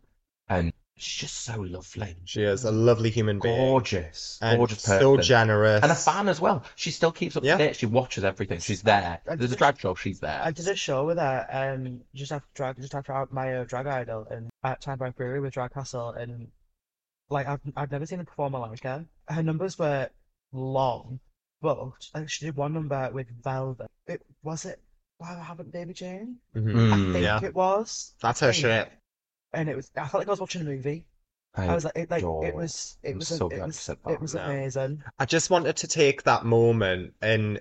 [SPEAKER 2] and she's just so lovely,
[SPEAKER 3] She is a lovely human being.
[SPEAKER 2] gorgeous,
[SPEAKER 3] and
[SPEAKER 2] gorgeous person.
[SPEAKER 3] so generous.
[SPEAKER 2] and a fan as well. She still keeps up
[SPEAKER 3] Yeah.
[SPEAKER 2] to date. She watches everything. She's there.
[SPEAKER 4] I
[SPEAKER 2] There's a drag show. She's there.
[SPEAKER 4] I did a show with her um just after drag just after our- my uh, drag idol and at Time Break Brewery with Drag Castle and like I've I've never seen her perform like her. Her numbers were long, but like, she did one number with Velvet. It was it Why haven't Baby Jane?
[SPEAKER 3] Mhm.
[SPEAKER 2] Mm,
[SPEAKER 4] I think
[SPEAKER 3] yeah.
[SPEAKER 4] it was.
[SPEAKER 3] That's her
[SPEAKER 4] think.
[SPEAKER 3] shit.
[SPEAKER 4] And it was I felt like I was watching a movie. I was like it like
[SPEAKER 2] adore-
[SPEAKER 4] it was it
[SPEAKER 2] I'm
[SPEAKER 4] was
[SPEAKER 2] so
[SPEAKER 4] it was it was
[SPEAKER 3] No.
[SPEAKER 4] amazing.
[SPEAKER 3] I just wanted to take that moment and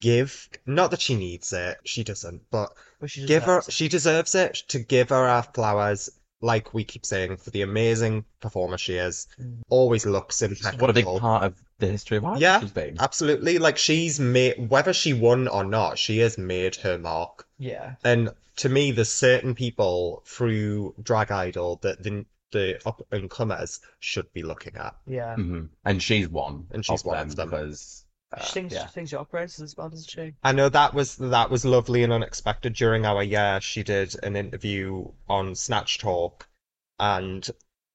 [SPEAKER 3] give, not that she needs it, she doesn't, but
[SPEAKER 4] But she
[SPEAKER 3] give her,
[SPEAKER 4] it.
[SPEAKER 3] she deserves it to give her our flowers, like we keep saying, for the amazing performer she is.
[SPEAKER 4] Mm.
[SPEAKER 3] Always looks impeccable.
[SPEAKER 2] What a big part of the history of art
[SPEAKER 3] Yeah.
[SPEAKER 2] she's been.
[SPEAKER 3] Absolutely. Like she's made, whether she won or not, she has made her mark.
[SPEAKER 4] Yeah.
[SPEAKER 3] And to me, there's certain people through Drag Idol that the, the up and comers should be looking at.
[SPEAKER 4] Yeah.
[SPEAKER 2] hmm And she's one.
[SPEAKER 3] And she's one of them.
[SPEAKER 2] because uh,
[SPEAKER 4] She thinks
[SPEAKER 2] yeah.
[SPEAKER 4] she thinks she operates as well, doesn't she?
[SPEAKER 3] I know that was that was lovely and unexpected. During our year, she did an interview on Snatch Talk, and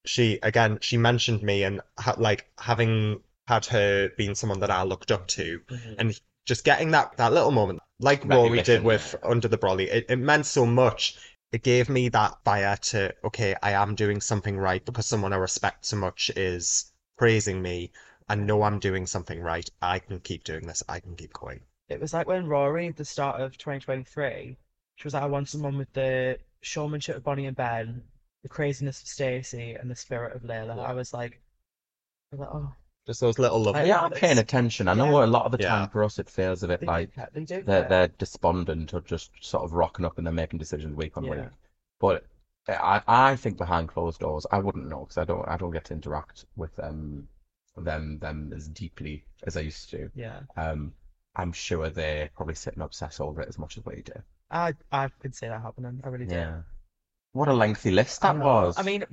[SPEAKER 3] she again she mentioned me and ha like having had her being someone that I looked up to,
[SPEAKER 4] Mhm.
[SPEAKER 3] and just getting that that little moment, like Rory did
[SPEAKER 2] Recognition,
[SPEAKER 3] with Under the Brolly, it, it meant so much. It gave me that fire to okay, I am doing something right because someone I respect so much is praising me. I know I'm doing something right. I can keep doing this. I can keep going.
[SPEAKER 4] It was like when Rory, at the start of 2023, she was like, I want someone with the showmanship of Bonnie and Ben, the craziness of Stacey, and the spirit of Laila.
[SPEAKER 3] Yeah.
[SPEAKER 4] I was like, I was like, oh,
[SPEAKER 3] Just those little love.
[SPEAKER 4] I-
[SPEAKER 2] They are
[SPEAKER 4] it's-
[SPEAKER 2] paying attention. I know a lot of the
[SPEAKER 3] Yeah.
[SPEAKER 2] time for us it feels a bit
[SPEAKER 4] they
[SPEAKER 2] like
[SPEAKER 4] do, they do.
[SPEAKER 2] they're they're despondent or just sort of rocking up and they're making decisions week on
[SPEAKER 4] Yeah.
[SPEAKER 2] week. But I I think behind closed doors, I wouldn't know because I don't I don't get to interact with them them them as deeply as I used to.
[SPEAKER 4] Yeah.
[SPEAKER 2] Um, I'm sure they're probably sit and obsess over it as much as we do.
[SPEAKER 4] I I could see that happening. I really do.
[SPEAKER 2] Yeah. What a lengthy list that
[SPEAKER 4] know.
[SPEAKER 2] was.
[SPEAKER 4] I mean,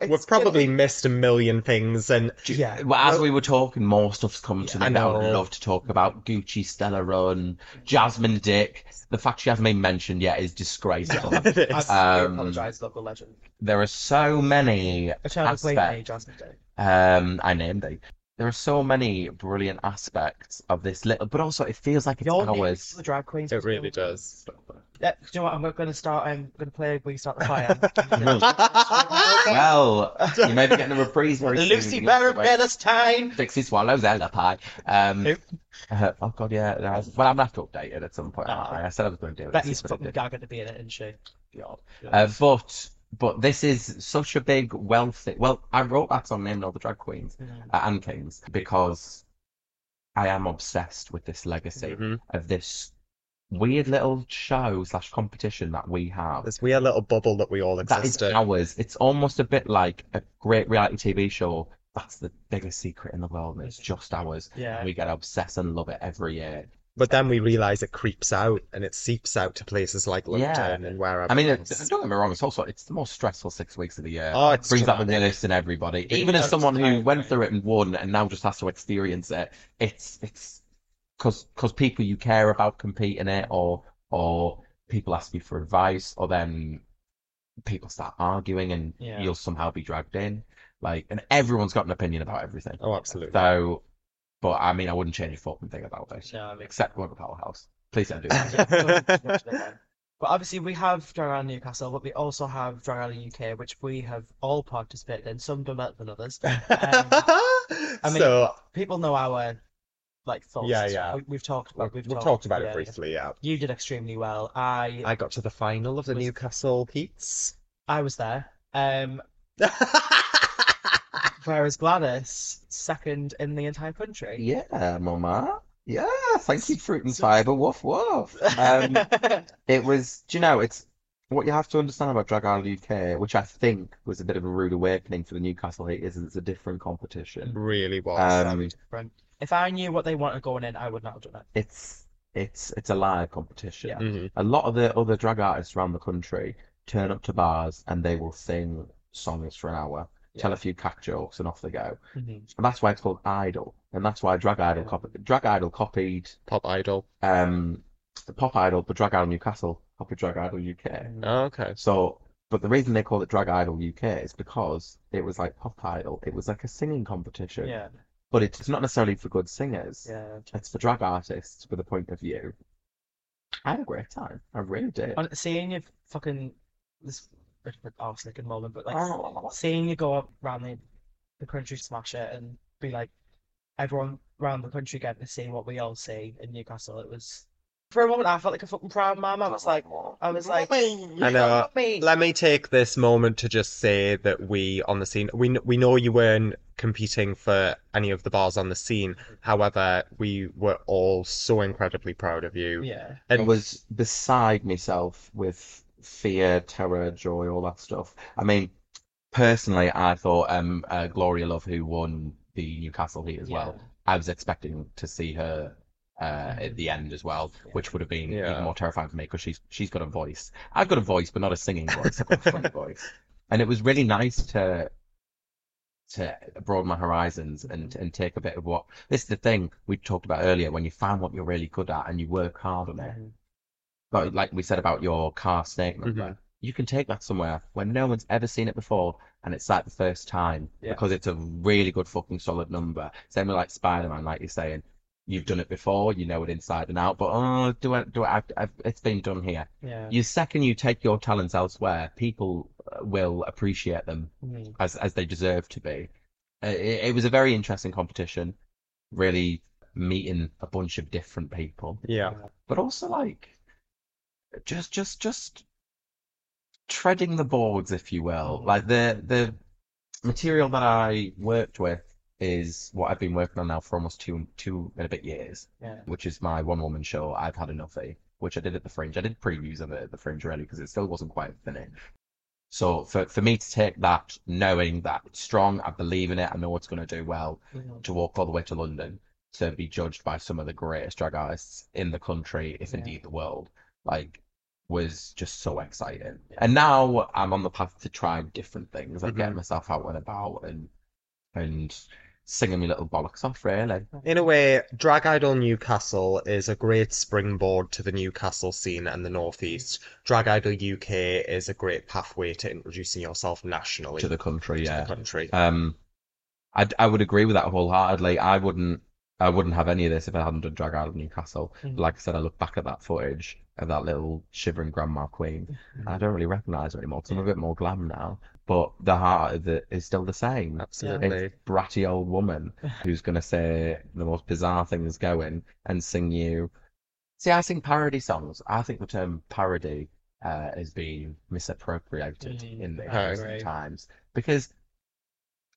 [SPEAKER 4] it's
[SPEAKER 3] We've probably missed a million things, and
[SPEAKER 4] Yeah.
[SPEAKER 2] Well, as
[SPEAKER 3] Well-
[SPEAKER 2] we were talking, more stuff's come to
[SPEAKER 3] Yeah,
[SPEAKER 2] me
[SPEAKER 3] I
[SPEAKER 2] that I would
[SPEAKER 3] know.
[SPEAKER 2] love to talk about. Gucci, Stella Run, Jasmine Dick. The fact she hasn't been mentioned yet is disgraceful.
[SPEAKER 4] I,
[SPEAKER 3] is.
[SPEAKER 2] Um,
[SPEAKER 4] apologize, local legend.
[SPEAKER 2] there are so many
[SPEAKER 4] A child of Wayne
[SPEAKER 2] aspects.
[SPEAKER 4] Jasmine Day.
[SPEAKER 2] Um, I named it. There are so many brilliant aspects of this little, but also it feels like it's
[SPEAKER 4] Your name is
[SPEAKER 2] ours.
[SPEAKER 4] the drag queens.
[SPEAKER 3] it really does.
[SPEAKER 4] Yeah, do you know what? I'm going to start. I'm going to play We Start the Fire.
[SPEAKER 2] Well, you may be getting a reprise very soon.
[SPEAKER 4] Lucy
[SPEAKER 2] You have to wait.
[SPEAKER 4] Palestine.
[SPEAKER 2] Dixie Swallows Ella Pie. Um, uh, oh god, yeah. that was- well, I'm gonna have to update it at some point.
[SPEAKER 4] Ah.
[SPEAKER 2] I? I said I was going to do it.
[SPEAKER 4] Betty's
[SPEAKER 2] but I
[SPEAKER 4] fucking gagging to be in it, isn't she?
[SPEAKER 2] God. Uh, but but this is such a big wealthy. Well, I wrote that on named all the drag queens
[SPEAKER 4] Mm.
[SPEAKER 2] uh, and kings because I am obsessed with this legacy
[SPEAKER 3] Mhm.
[SPEAKER 2] of this weird little show slash competition that we have.
[SPEAKER 3] This weird little bubble that we all
[SPEAKER 2] That is
[SPEAKER 3] exist in.
[SPEAKER 2] ours. It's almost a bit like a great reality TV show. That's the biggest secret in the world, and it's just ours.
[SPEAKER 4] Yeah.
[SPEAKER 2] And we get obsessed and love it every year.
[SPEAKER 3] But then we realize it creeps out and it seeps out to places like
[SPEAKER 2] Yeah.
[SPEAKER 3] London and wherever
[SPEAKER 2] I mean, it,
[SPEAKER 3] else.
[SPEAKER 2] don't get me wrong. It's also it's the most stressful six weeks of the year.
[SPEAKER 3] Oh, it's
[SPEAKER 2] brings out the
[SPEAKER 3] traumatic.
[SPEAKER 2] realist in everybody.
[SPEAKER 3] It
[SPEAKER 2] Even as someone who went through it and won, and now just has to experience it, it's it's because because people you care about compete in it, or or people ask you for advice, or then people start arguing, and
[SPEAKER 4] Yeah.
[SPEAKER 2] you'll somehow be dragged in. Like, and everyone's got an opinion about everything.
[SPEAKER 3] Oh, absolutely.
[SPEAKER 2] So, but I mean, I wouldn't change a fucking thing about it,
[SPEAKER 4] No, I mean-
[SPEAKER 2] except going to Powerhouse. Please don't do that.
[SPEAKER 4] Yeah, don't- don't mention it then. But obviously, we have Drag Idol Newcastle, but we also have Drag Idol UK, which we have all participated in, some done better than others. Um, I mean,
[SPEAKER 3] so
[SPEAKER 4] People know our like thoughts.
[SPEAKER 3] Yeah, yeah.
[SPEAKER 4] We, we've talked about.
[SPEAKER 3] we've,
[SPEAKER 4] We've,
[SPEAKER 3] we've talked about
[SPEAKER 4] yeah,
[SPEAKER 3] it briefly, yeah.
[SPEAKER 4] You did extremely well. I
[SPEAKER 3] I got to the final of the
[SPEAKER 4] Was-
[SPEAKER 3] Newcastle Heats.
[SPEAKER 4] I was there. Um, Whereas Gladys, second in the entire country.
[SPEAKER 2] Yeah, Mama. Yeah, thank you, Fruit and Fibre. Woof woof. Um, it was, do you know, it's what you have to understand about Drag Idol UK, which I think was a bit of a rude awakening for the Newcastle haters, is it's a different competition.
[SPEAKER 3] Really was.
[SPEAKER 2] Um,
[SPEAKER 4] different. If I knew what they wanted going in, I would not have done it.
[SPEAKER 2] It's it's it's a live competition.
[SPEAKER 4] Yeah.
[SPEAKER 3] Mhm.
[SPEAKER 2] A lot of the other drag artists around the country turn up to bars and they will sing songs for an hour, tell a few cack jokes, and off they go. And that's why it's called Idol, and that's why Drag Idol copied Drag Idol copied
[SPEAKER 3] Pop Idol.
[SPEAKER 2] um the Pop Idol, but Drag Idol Newcastle copied Drag Idol UK.
[SPEAKER 3] Oh, okay.
[SPEAKER 2] So, but the reason they call it Drag Idol UK is because it was like Pop Idol. It was like a singing competition,
[SPEAKER 4] Yeah,
[SPEAKER 2] but it's not necessarily for good singers.
[SPEAKER 4] yeah.
[SPEAKER 2] It's for drag artists with a point of view. I had a great time. I really did.
[SPEAKER 4] Seeing you fucking this bit of an arsenic moment, but like
[SPEAKER 2] Oh.
[SPEAKER 4] seeing you go up around the, the country, smash it, and be like everyone around the country getting to see what we all see in Newcastle. It was for a moment I felt like a fucking proud mum. I was like, I was like,
[SPEAKER 3] I know.
[SPEAKER 4] me.
[SPEAKER 3] Let me take this moment to just say that we on the scene we we know you weren't competing for any of the bars on the scene. However, we were all so incredibly proud of you.
[SPEAKER 4] Yeah,
[SPEAKER 2] I
[SPEAKER 3] And
[SPEAKER 2] was beside myself with fear, terror, joy, all that stuff. I mean, personally, I thought um, uh, Gloria Love, who won the Newcastle Heat as well, I was expecting to see her uh, at the end as well, which would have been
[SPEAKER 3] Yeah.
[SPEAKER 2] even more terrifying for me because she's she's got a voice. I've got a voice, but not a singing voice. I've got a funny voice, and it was really nice to to broaden my horizons and and take a bit of what this is the thing we talked about earlier when you find what you're really good at and you work hard on it.
[SPEAKER 4] Mhm.
[SPEAKER 2] But like we said about your car number,
[SPEAKER 3] Mhm.
[SPEAKER 2] you can take that somewhere where no one's ever seen it before, and it's like the first time
[SPEAKER 4] Yeah.
[SPEAKER 2] because it's a really good fucking solid number. Same with like Spider-Man, like you're saying, you've done it before, you know it inside and out. But oh, do it, do it. I've, I've, it's been done here.
[SPEAKER 4] yeah.
[SPEAKER 2] You second you take your talents elsewhere, people uh, will appreciate them
[SPEAKER 4] Mhm.
[SPEAKER 2] as as they deserve to be. Uh, It, it was a very interesting competition, really meeting a bunch of different people
[SPEAKER 3] yeah,
[SPEAKER 2] but also like just just just treading the boards, if you will. Like the the material that I worked with is what I've been working on now for almost two two and a bit years,
[SPEAKER 4] Yeah.
[SPEAKER 2] which is my one woman show. I've had enough of, which I did at the Fringe. I did previews of it at the Fringe really because it still wasn't quite finished. So for for me to take that, knowing that it's strong, I believe in it, I know it's going to do well,
[SPEAKER 4] Mhm.
[SPEAKER 2] to walk all the way to London to be judged by some of the greatest drag artists in the country, if
[SPEAKER 4] Yeah.
[SPEAKER 2] indeed the world, like was just so exciting. And now I'm on the path to try different things, like getting
[SPEAKER 3] Mhm.
[SPEAKER 2] myself out and about and and singing my little bollocks off, really.
[SPEAKER 3] In a way, Drag Idol Newcastle is a great springboard to the Newcastle scene and the Northeast. Drag Idol UK is a great pathway to introducing yourself nationally
[SPEAKER 2] To the country,
[SPEAKER 3] to
[SPEAKER 2] yeah.
[SPEAKER 3] the country.
[SPEAKER 2] Um, I I would agree with that wholeheartedly. I wouldn't I wouldn't have any of this if I hadn't done Drag Out of Newcastle.
[SPEAKER 4] Mhm.
[SPEAKER 2] Like I said, I look back at that footage of that little shivering grandma queen, and I don't really recognise her anymore because I'm a bit more glam now. But the heart of it is still the same.
[SPEAKER 3] Absolutely.
[SPEAKER 2] It's bratty old woman who's gonna say the most bizarre things going and sing you. See, I sing parody songs. I think the term parody uh, has been misappropriated
[SPEAKER 4] Mhm.
[SPEAKER 2] in,
[SPEAKER 3] I
[SPEAKER 2] recent
[SPEAKER 4] agree.
[SPEAKER 2] times because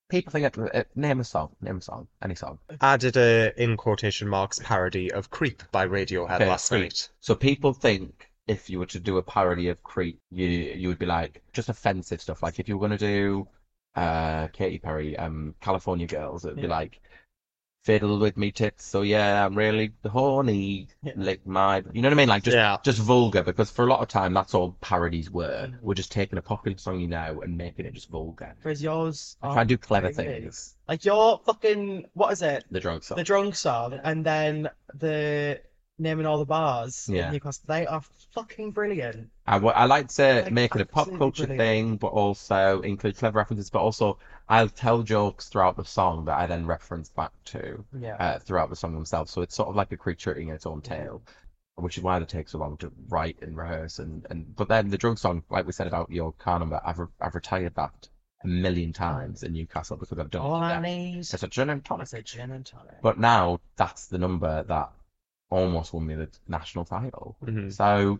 [SPEAKER 2] people think it, name a song, name a song, any song.
[SPEAKER 3] I did a, in quotation marks, parody of Creep by Radiohead
[SPEAKER 2] Okay,
[SPEAKER 3] last
[SPEAKER 2] Creep.
[SPEAKER 3] night.
[SPEAKER 2] So people think if you were to do a parody of Creep, you you would be like just offensive stuff. Like if you were going to do uh Katy Perry, um California Girls, it'd be
[SPEAKER 4] Yeah.
[SPEAKER 2] like fiddle with me tits. So yeah, I'm really horny.
[SPEAKER 4] Yeah.
[SPEAKER 2] Lick my, you know what I mean? Like just
[SPEAKER 3] Yeah.
[SPEAKER 2] just vulgar because for a lot of time that's all parodies were.
[SPEAKER 4] Mhm.
[SPEAKER 2] We're just taking a popular song you know and making it just vulgar.
[SPEAKER 4] Whereas yours,
[SPEAKER 2] I
[SPEAKER 4] are
[SPEAKER 2] try and do clever things.
[SPEAKER 4] Like your fucking what is it?
[SPEAKER 2] The drunk song.
[SPEAKER 4] The drunk song, and then the naming all the bars
[SPEAKER 2] Yeah.
[SPEAKER 4] in Newcastle. They are fucking brilliant.
[SPEAKER 2] I, like to
[SPEAKER 4] Like,
[SPEAKER 2] make it a pop culture
[SPEAKER 4] brilliant.
[SPEAKER 2] thing, but also include clever references. But also, I'll tell jokes throughout the song that I then reference back to
[SPEAKER 4] Yeah.
[SPEAKER 2] uh, throughout the song themselves. So it's sort of like a creature eating its own tail, which is why it takes so long to write and rehearse. And, and but then the drunk song, like we said about your car number, I've re- I've retired that a million times in Newcastle because I've done
[SPEAKER 4] all
[SPEAKER 2] it.
[SPEAKER 4] I
[SPEAKER 2] Yeah.
[SPEAKER 4] need
[SPEAKER 2] It's a gin and tonic.
[SPEAKER 4] is a gin and tonic.
[SPEAKER 2] But now that's the number that almost won me the national title.
[SPEAKER 3] Mhm.
[SPEAKER 2] So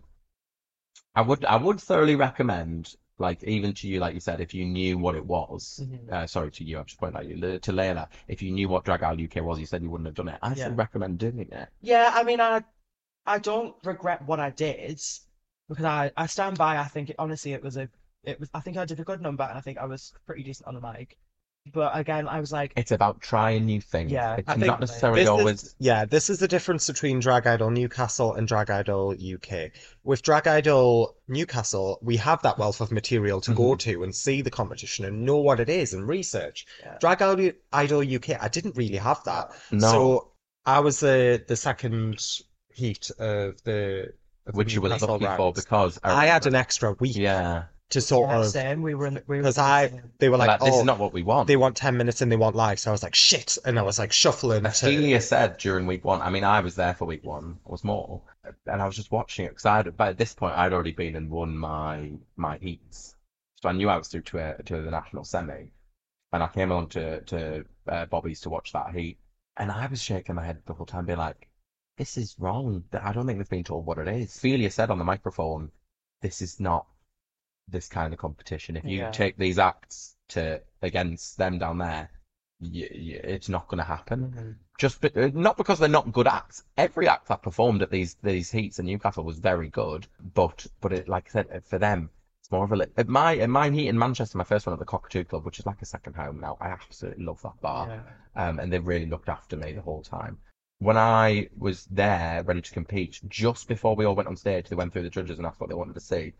[SPEAKER 2] I would I would thoroughly recommend Like even to you, like you said, if you knew what it was,
[SPEAKER 4] Mhm.
[SPEAKER 2] uh, sorry to you, I'm just pointing out you to Laila. If you knew what Drag Idol UK was, you said you wouldn't have done it. I
[SPEAKER 4] Yeah.
[SPEAKER 2] still recommend doing it.
[SPEAKER 4] Yeah, I mean, I I don't regret what I did because I I stand by. I think it, honestly it was a it was I think I did a good number and I think I was pretty decent on the mic. But again, I was like,
[SPEAKER 2] It's about trying new things.
[SPEAKER 4] Yeah,
[SPEAKER 2] it's
[SPEAKER 3] I think
[SPEAKER 2] not necessarily
[SPEAKER 3] This
[SPEAKER 2] always.
[SPEAKER 3] is, yeah, this is the difference between Drag Idol Newcastle and Drag Idol UK. With Drag Idol Newcastle, we have that wealth of material to go mm-hmm. to and see the competition and know what it is and research.
[SPEAKER 4] Yeah.
[SPEAKER 3] Drag Idol, Idol UK, I didn't really have that.
[SPEAKER 2] No.
[SPEAKER 3] So I was the the second heat of the of the
[SPEAKER 2] which you were
[SPEAKER 3] Newcastle
[SPEAKER 2] lucky for
[SPEAKER 3] rounds.
[SPEAKER 2] because uh,
[SPEAKER 3] I had an extra week
[SPEAKER 2] yeah.
[SPEAKER 3] To sort
[SPEAKER 4] yeah,
[SPEAKER 3] of
[SPEAKER 4] same. We were in the, we were
[SPEAKER 3] because
[SPEAKER 4] the
[SPEAKER 3] I they were
[SPEAKER 2] Like,
[SPEAKER 3] like,
[SPEAKER 2] this
[SPEAKER 3] oh,
[SPEAKER 2] is not what we want.
[SPEAKER 3] they want 10 minutes and they want live. So I was like, shit. And I was like shuffling to.
[SPEAKER 2] Ophelia said during week one. I mean, I was there for week one. I was more, and I was just watching it because I had. By this point, I'd already been and won my my heats, so I knew I was through to a, to the national semi, and I came along to to uh, Bobby's to watch that heat, and I was shaking my head the whole time, being like, "This is wrong. I don't think they've been told what it is." Ophelia said on the microphone, "This is not this kind of competition. If you
[SPEAKER 4] Yeah.
[SPEAKER 2] take these acts to against them down there." Y y it's not going to happen
[SPEAKER 4] Mhm.
[SPEAKER 2] just be, not because they're not good acts. Every act that performed at these these heats in Newcastle was very good, but but it, like I said, for them, it's more of a at my at my heat in Manchester, my first one at the Cockatoo Club, which is like a second home now. I absolutely love that bar,
[SPEAKER 4] Yeah.
[SPEAKER 2] um, and they really looked after me the whole time. When I was there ready to compete, just before we all went on stage, they went through the judges and asked what they wanted to see.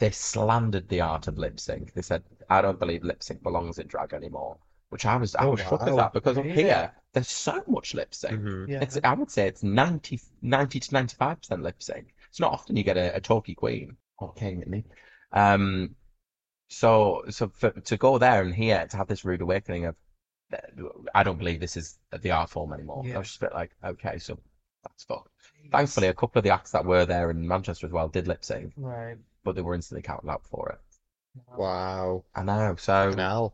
[SPEAKER 2] They slandered the art of lip sync. They said, "I don't believe lip sync belongs in drag anymore," which I was I
[SPEAKER 3] Oh,
[SPEAKER 2] was shocked at that because up
[SPEAKER 4] Really?
[SPEAKER 2] here there's so much lip sync.
[SPEAKER 3] Mhm.
[SPEAKER 4] Yeah.
[SPEAKER 2] I would say it's 90, 90 to 95% lip sync. It's not often you get a, a talkie queen or king, me. Um, so so for, to go there and here to have this rude awakening of I don't believe this is the art form anymore. I was just a bit like, okay, so that's fucked. Thankfully, a couple of the acts that were there in Manchester as well did lip sync,
[SPEAKER 4] Right.
[SPEAKER 2] But they were instantly counted out for it.
[SPEAKER 3] Wow.
[SPEAKER 2] I know. So
[SPEAKER 3] Now.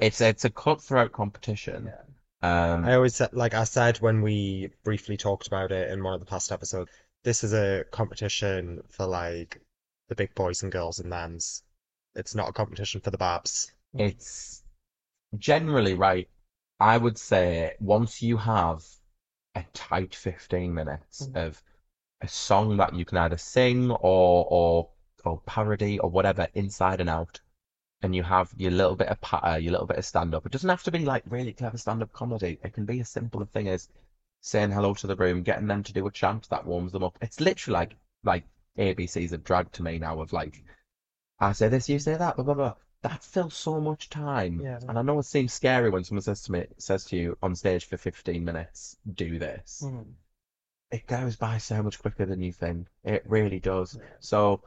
[SPEAKER 2] it's it's a cutthroat competition.
[SPEAKER 4] Yeah.
[SPEAKER 2] Um,
[SPEAKER 3] I always said, like I said when we briefly talked about it in one of the past episodes, this is a competition for like the big boys and girls and thems. It's not a competition for the babs.
[SPEAKER 2] It's generally right. I would say once you have a tight 15 minutes
[SPEAKER 4] Mhm.
[SPEAKER 2] of a song that you can either sing or or or parody or whatever inside and out, and you have your little bit of patter, your little bit of stand up. It doesn't have to be like really clever stand up comedy. It can be as simple a thing as saying hello to the room, getting them to do a chant that warms them up. It's literally like like ABCs of drag to me now of like I say this, you say that, blah blah blah. That fills so much time.
[SPEAKER 4] Yeah.
[SPEAKER 2] And I know it seems scary when someone says to me says to you on stage for 15 minutes, do this.
[SPEAKER 4] Mhm.
[SPEAKER 2] It goes by so much quicker than you think. It really does.
[SPEAKER 4] Yeah.
[SPEAKER 2] So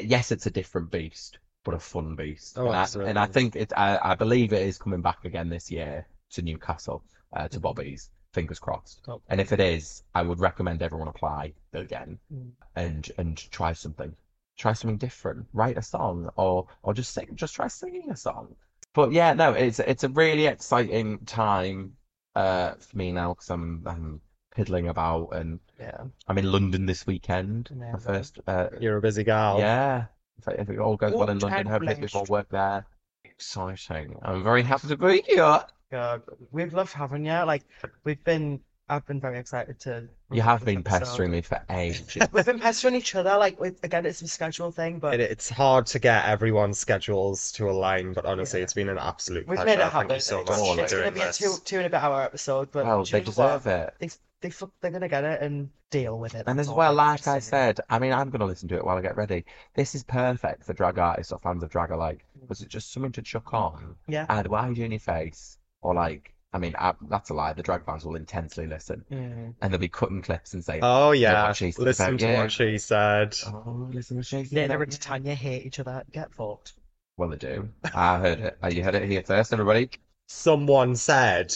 [SPEAKER 2] yes, it's a different beast, but a fun beast.
[SPEAKER 3] Oh,
[SPEAKER 2] and, I, and I think it I, I believe it is coming back again this year to Newcastle, uh,
[SPEAKER 3] Mm-hmm.
[SPEAKER 2] to Bobby's. Fingers crossed. And if it is, I would recommend everyone apply again
[SPEAKER 4] Mm.
[SPEAKER 2] and and try something. Try something different. Write a song or or just sing just try singing a song. But yeah, no, it's it's a really exciting time uh for me now because I'm I'm piddling about and
[SPEAKER 4] Yeah.
[SPEAKER 2] I'm in London this weekend.
[SPEAKER 4] Yeah.
[SPEAKER 2] My first uh
[SPEAKER 3] You're a busy gal.
[SPEAKER 2] yeah. If, it- if it all goes well in London, hopefully
[SPEAKER 4] blessed.
[SPEAKER 2] we will work there. Exciting. I'm very happy to be here.
[SPEAKER 4] God, we've loved having you. Like we've been, I've been very excited to.
[SPEAKER 2] You have been
[SPEAKER 4] episode.
[SPEAKER 2] pestering me for ages.
[SPEAKER 4] We've been pestering each other. Like with, again, it's a schedule thing, but
[SPEAKER 3] It, it's hard to get everyone's schedules to align, but honestly,
[SPEAKER 4] Yeah.
[SPEAKER 3] it's been an absolute
[SPEAKER 4] we've
[SPEAKER 3] pleasure.
[SPEAKER 4] made it
[SPEAKER 3] Thank
[SPEAKER 4] happen.
[SPEAKER 3] you so
[SPEAKER 4] It's,
[SPEAKER 3] much for
[SPEAKER 4] it's gonna
[SPEAKER 3] doing
[SPEAKER 4] be a
[SPEAKER 3] this.
[SPEAKER 4] two, two and a bit hour episode, but
[SPEAKER 2] Well,
[SPEAKER 4] do
[SPEAKER 2] they
[SPEAKER 4] you know what?
[SPEAKER 2] deserve it.
[SPEAKER 4] They, they, fuck- they're gonna get it and deal with it.
[SPEAKER 2] And
[SPEAKER 4] That's
[SPEAKER 2] as
[SPEAKER 4] all
[SPEAKER 2] well, like I said, I mean, I'm going to listen to it while I get ready. This is perfect for drag artists or fans of drag alike. Was it just something to chuck on?
[SPEAKER 4] Yeah.
[SPEAKER 2] Either while you're doing your face or like, I mean, I, that's a lie. The drag fans will intensely listen
[SPEAKER 4] Mm.
[SPEAKER 2] and they'll be cutting clips and saying,
[SPEAKER 3] Oh yeah,
[SPEAKER 2] what she said
[SPEAKER 3] listen to
[SPEAKER 2] you.
[SPEAKER 3] what she said.
[SPEAKER 2] oh, listen to Shakespeare.
[SPEAKER 4] Later and Tanya hate each other. Get fucked.
[SPEAKER 2] Well, they do. I heard it. You heard it here first, everybody.
[SPEAKER 3] Someone said.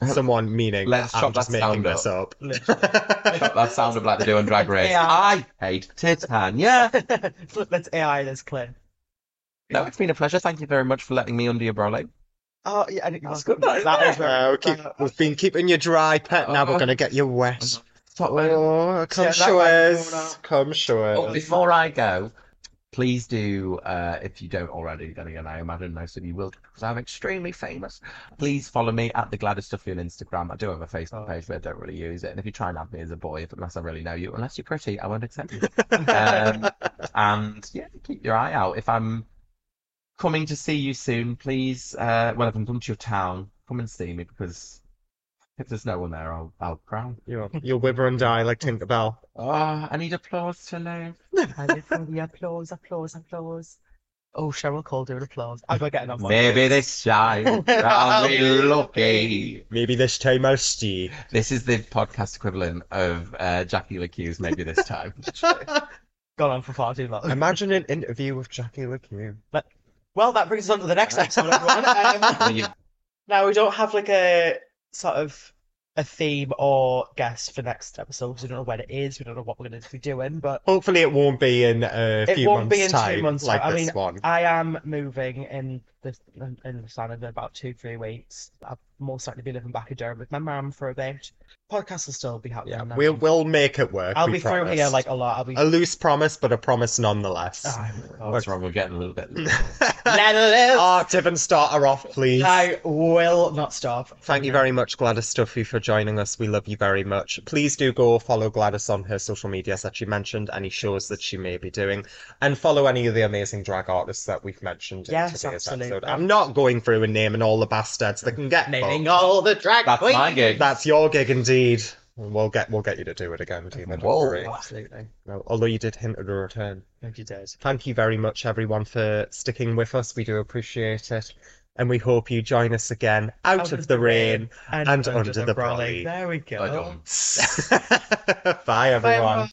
[SPEAKER 3] Someone meaning
[SPEAKER 2] Let's
[SPEAKER 3] I'm
[SPEAKER 2] chop
[SPEAKER 3] just
[SPEAKER 2] that
[SPEAKER 3] making
[SPEAKER 2] sound
[SPEAKER 3] this up.
[SPEAKER 2] That sounded like they do on Drag Race.
[SPEAKER 4] Yeah.
[SPEAKER 2] I hate Titania.
[SPEAKER 4] Let's AI this clip.
[SPEAKER 2] No, it's been a pleasure. Thank you very much for letting me under your brolly.
[SPEAKER 4] Oh yeah, I think
[SPEAKER 2] That's
[SPEAKER 4] that was
[SPEAKER 2] good, that,
[SPEAKER 4] That
[SPEAKER 2] isn't
[SPEAKER 4] was
[SPEAKER 2] it?
[SPEAKER 4] very.
[SPEAKER 3] Uh, we keep,
[SPEAKER 4] that-
[SPEAKER 3] we've been keeping you dry, pet. Now we're
[SPEAKER 2] Uh,
[SPEAKER 3] gonna get you wet. Oh, come
[SPEAKER 4] Yeah,
[SPEAKER 3] show
[SPEAKER 4] might
[SPEAKER 3] us. Come show
[SPEAKER 2] Oh,
[SPEAKER 3] us.
[SPEAKER 2] before I go, please do, uh, if you don't already, then again, I imagine most of you will, because I'm extremely famous. Please follow me at the Gladys Duffy on Instagram. I do have a Facebook
[SPEAKER 4] Oh.
[SPEAKER 2] page, but I don't really use it. And if you try and add me as a boy, unless I really know you, unless you're pretty, I won't accept you. um, and yeah, keep your eye out. If I'm coming to see you soon, please, uh, well, if I'm coming to your town, come and see me because if there's no one there, I'll, I'll cry.
[SPEAKER 3] You'll, you'll wither and die like Tinkerbell.
[SPEAKER 2] Oh, I need applause to live.
[SPEAKER 4] I live for the applause, applause, applause. Oh, Cheryl Cole doing applause. I'm gonna get enough.
[SPEAKER 2] Maybe this time I'll be lucky.
[SPEAKER 3] Maybe this time I'll stay.
[SPEAKER 2] This is the podcast equivalent of uh, Jackie LaCue's Maybe This Time.
[SPEAKER 4] Gone on for far too long.
[SPEAKER 3] Imagine an interview with Jackie LeCue.
[SPEAKER 4] Well, that brings us on to the next episode, everyone. Um,
[SPEAKER 2] Well, you-
[SPEAKER 4] now we don't have like a sort of a theme or guest for next episode because we don't know when it is. We don't know what we're going to be doing, but
[SPEAKER 3] Hopefully, it won't be in a few It
[SPEAKER 4] won't
[SPEAKER 3] months'
[SPEAKER 4] be in two months'
[SPEAKER 3] like.
[SPEAKER 4] I
[SPEAKER 3] this
[SPEAKER 4] mean,
[SPEAKER 3] one.
[SPEAKER 4] I am moving in the in the span of about two three weeks. I'll most likely be living back in Durham with my mum for a bit. Podcast will still be happening.
[SPEAKER 3] Yeah,
[SPEAKER 4] now.
[SPEAKER 3] we'll we'll make it work.
[SPEAKER 4] I'll
[SPEAKER 3] we
[SPEAKER 4] be through
[SPEAKER 3] promise.
[SPEAKER 4] here like a lot. I'll be.
[SPEAKER 3] a loose promise, but a promise nonetheless.
[SPEAKER 4] Oh,
[SPEAKER 2] What's wrong with getting a little bit?
[SPEAKER 4] Let it live.
[SPEAKER 3] oh, Tiffin, start her off, please.
[SPEAKER 4] I will not stop.
[SPEAKER 3] Thank you very much, Gladys Duffy, for joining us. We love you very much. Please do go follow Gladys on her social medias that she mentioned, any shows that she may be doing, and follow any of the amazing drag artists that we've mentioned
[SPEAKER 4] Yes,
[SPEAKER 3] in today's
[SPEAKER 4] absolutely.
[SPEAKER 3] episode. I'm not going through and naming all the bastards that can get
[SPEAKER 4] Naming
[SPEAKER 3] booked.
[SPEAKER 4] all the drag
[SPEAKER 2] That's
[SPEAKER 4] queens.
[SPEAKER 2] my gig.
[SPEAKER 3] That's your gig indeed. We'll get we'll get you to do it again, Tina.
[SPEAKER 2] Whoa.
[SPEAKER 4] Absolutely.
[SPEAKER 3] No, although you did hint at a return.
[SPEAKER 4] Thank you, Des.
[SPEAKER 3] Thank you very much, everyone, for sticking with us. We do appreciate it. And we hope you join us again out, of, the rain. and under the brolly.
[SPEAKER 4] There we go.
[SPEAKER 2] I don't.
[SPEAKER 3] Bye, everyone.
[SPEAKER 4] everyone.